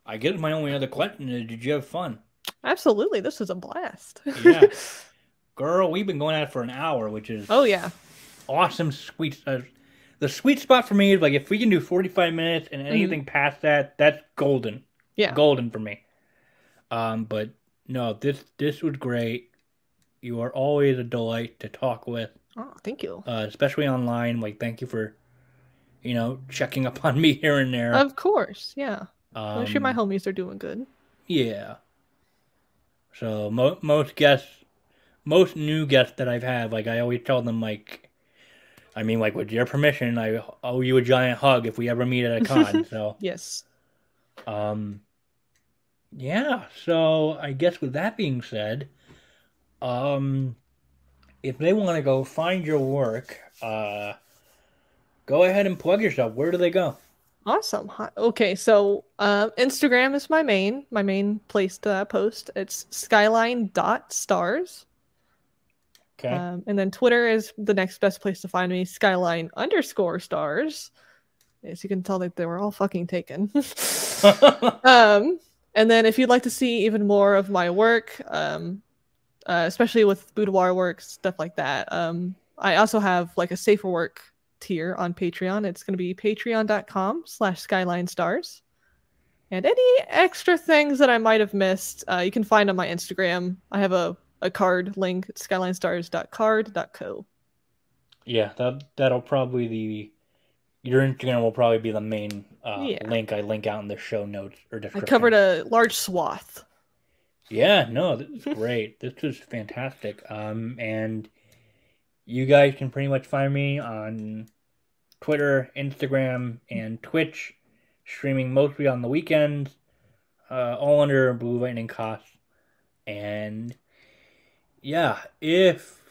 I guess my only other question is: Did you have fun, Absolutely, this was a blast. Yeah. girl? We've been going at it for an hour, which is oh yeah. Awesome. Sweet. Uh, the sweet spot for me is like if we can do forty-five minutes and anything past that, that's golden. Mm-hmm. Yeah. golden for me. Um, but no, this this was great. You are always a delight to talk with, Oh, thank you. uh, especially online. Like, thank you for, you know, checking up on me here and there. Of course, yeah. Um, I'm sure my homies are doing good. Yeah. So mo- most guests, most new guests that I've had, like I always tell them, like, I mean, like with your permission, I owe you a giant hug if we ever meet at a con. so Yes. um, yeah. So I guess with that being said, um, if they want to go find your work, uh, go ahead and plug yourself. Where do they go? Awesome. Okay, so um, Instagram is my main my main place to post. It's skyline dot stars. Okay. Um, and then Twitter is the next best place to find me. Skyline underscore stars. As you can tell, that they were all fucking taken. um, and then if you'd like to see even more of my work, um, uh, especially with boudoir work, stuff like that, um, I also have like a safer work tier on Patreon. It's going to be patreon.com slash skyline stars. And any extra things that I might have missed, uh, you can find on my Instagram. I have a, a card link, skylinestars.card.co. yeah, that that'll probably the your Instagram will probably be the main uh, Yeah. link I link out in the show notes or different. I covered a large swath. Yeah, no, this is great. this is fantastic. Um, and you guys can pretty much find me on Twitter, Instagram, and Twitch, streaming mostly on the weekends, uh, all under Blue Lightning Costs. And yeah, if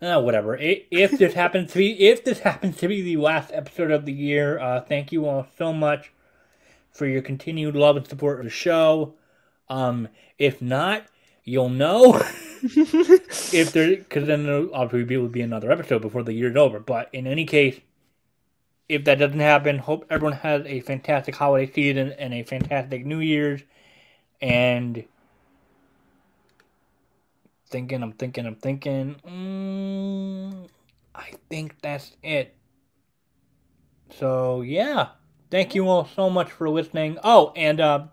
uh, whatever, if this happens to be if this happens to be the last episode of the year, uh, thank you all so much for your continued love and support of the show. Um, if not, you'll know if there, because then there'll obviously will be another episode before the year's over. But in any case, if that doesn't happen, hope everyone has a fantastic holiday season and a fantastic New Year's. And thinking, I'm thinking, I'm thinking. Mm, I think that's it. So yeah, thank you all so much for listening. Oh, and uh,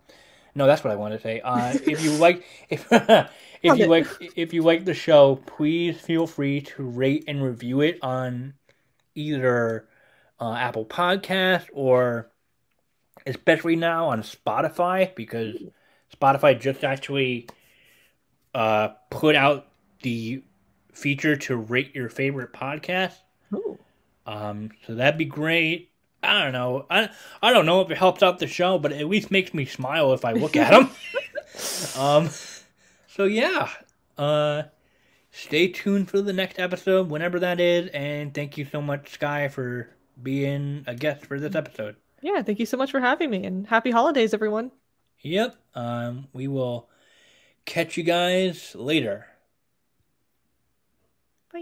no, that's what I wanted to say. Uh, if you like, if if you like, if you like the show, please feel free to rate and review it on either uh, Apple Podcast or especially now on Spotify because Spotify just actually uh, put out the feature to rate your favorite podcast. Ooh. Um, so that'd be great. I don't know. I I don't know if it helps out the show, but it at least makes me smile if I look at them. um, so yeah. Uh, stay tuned for the next episode, whenever that is, and thank you so much, Sky, for being a guest for this episode. Yeah, thank you so much for having me and happy holidays, everyone. Yep. Um, we will catch you guys later.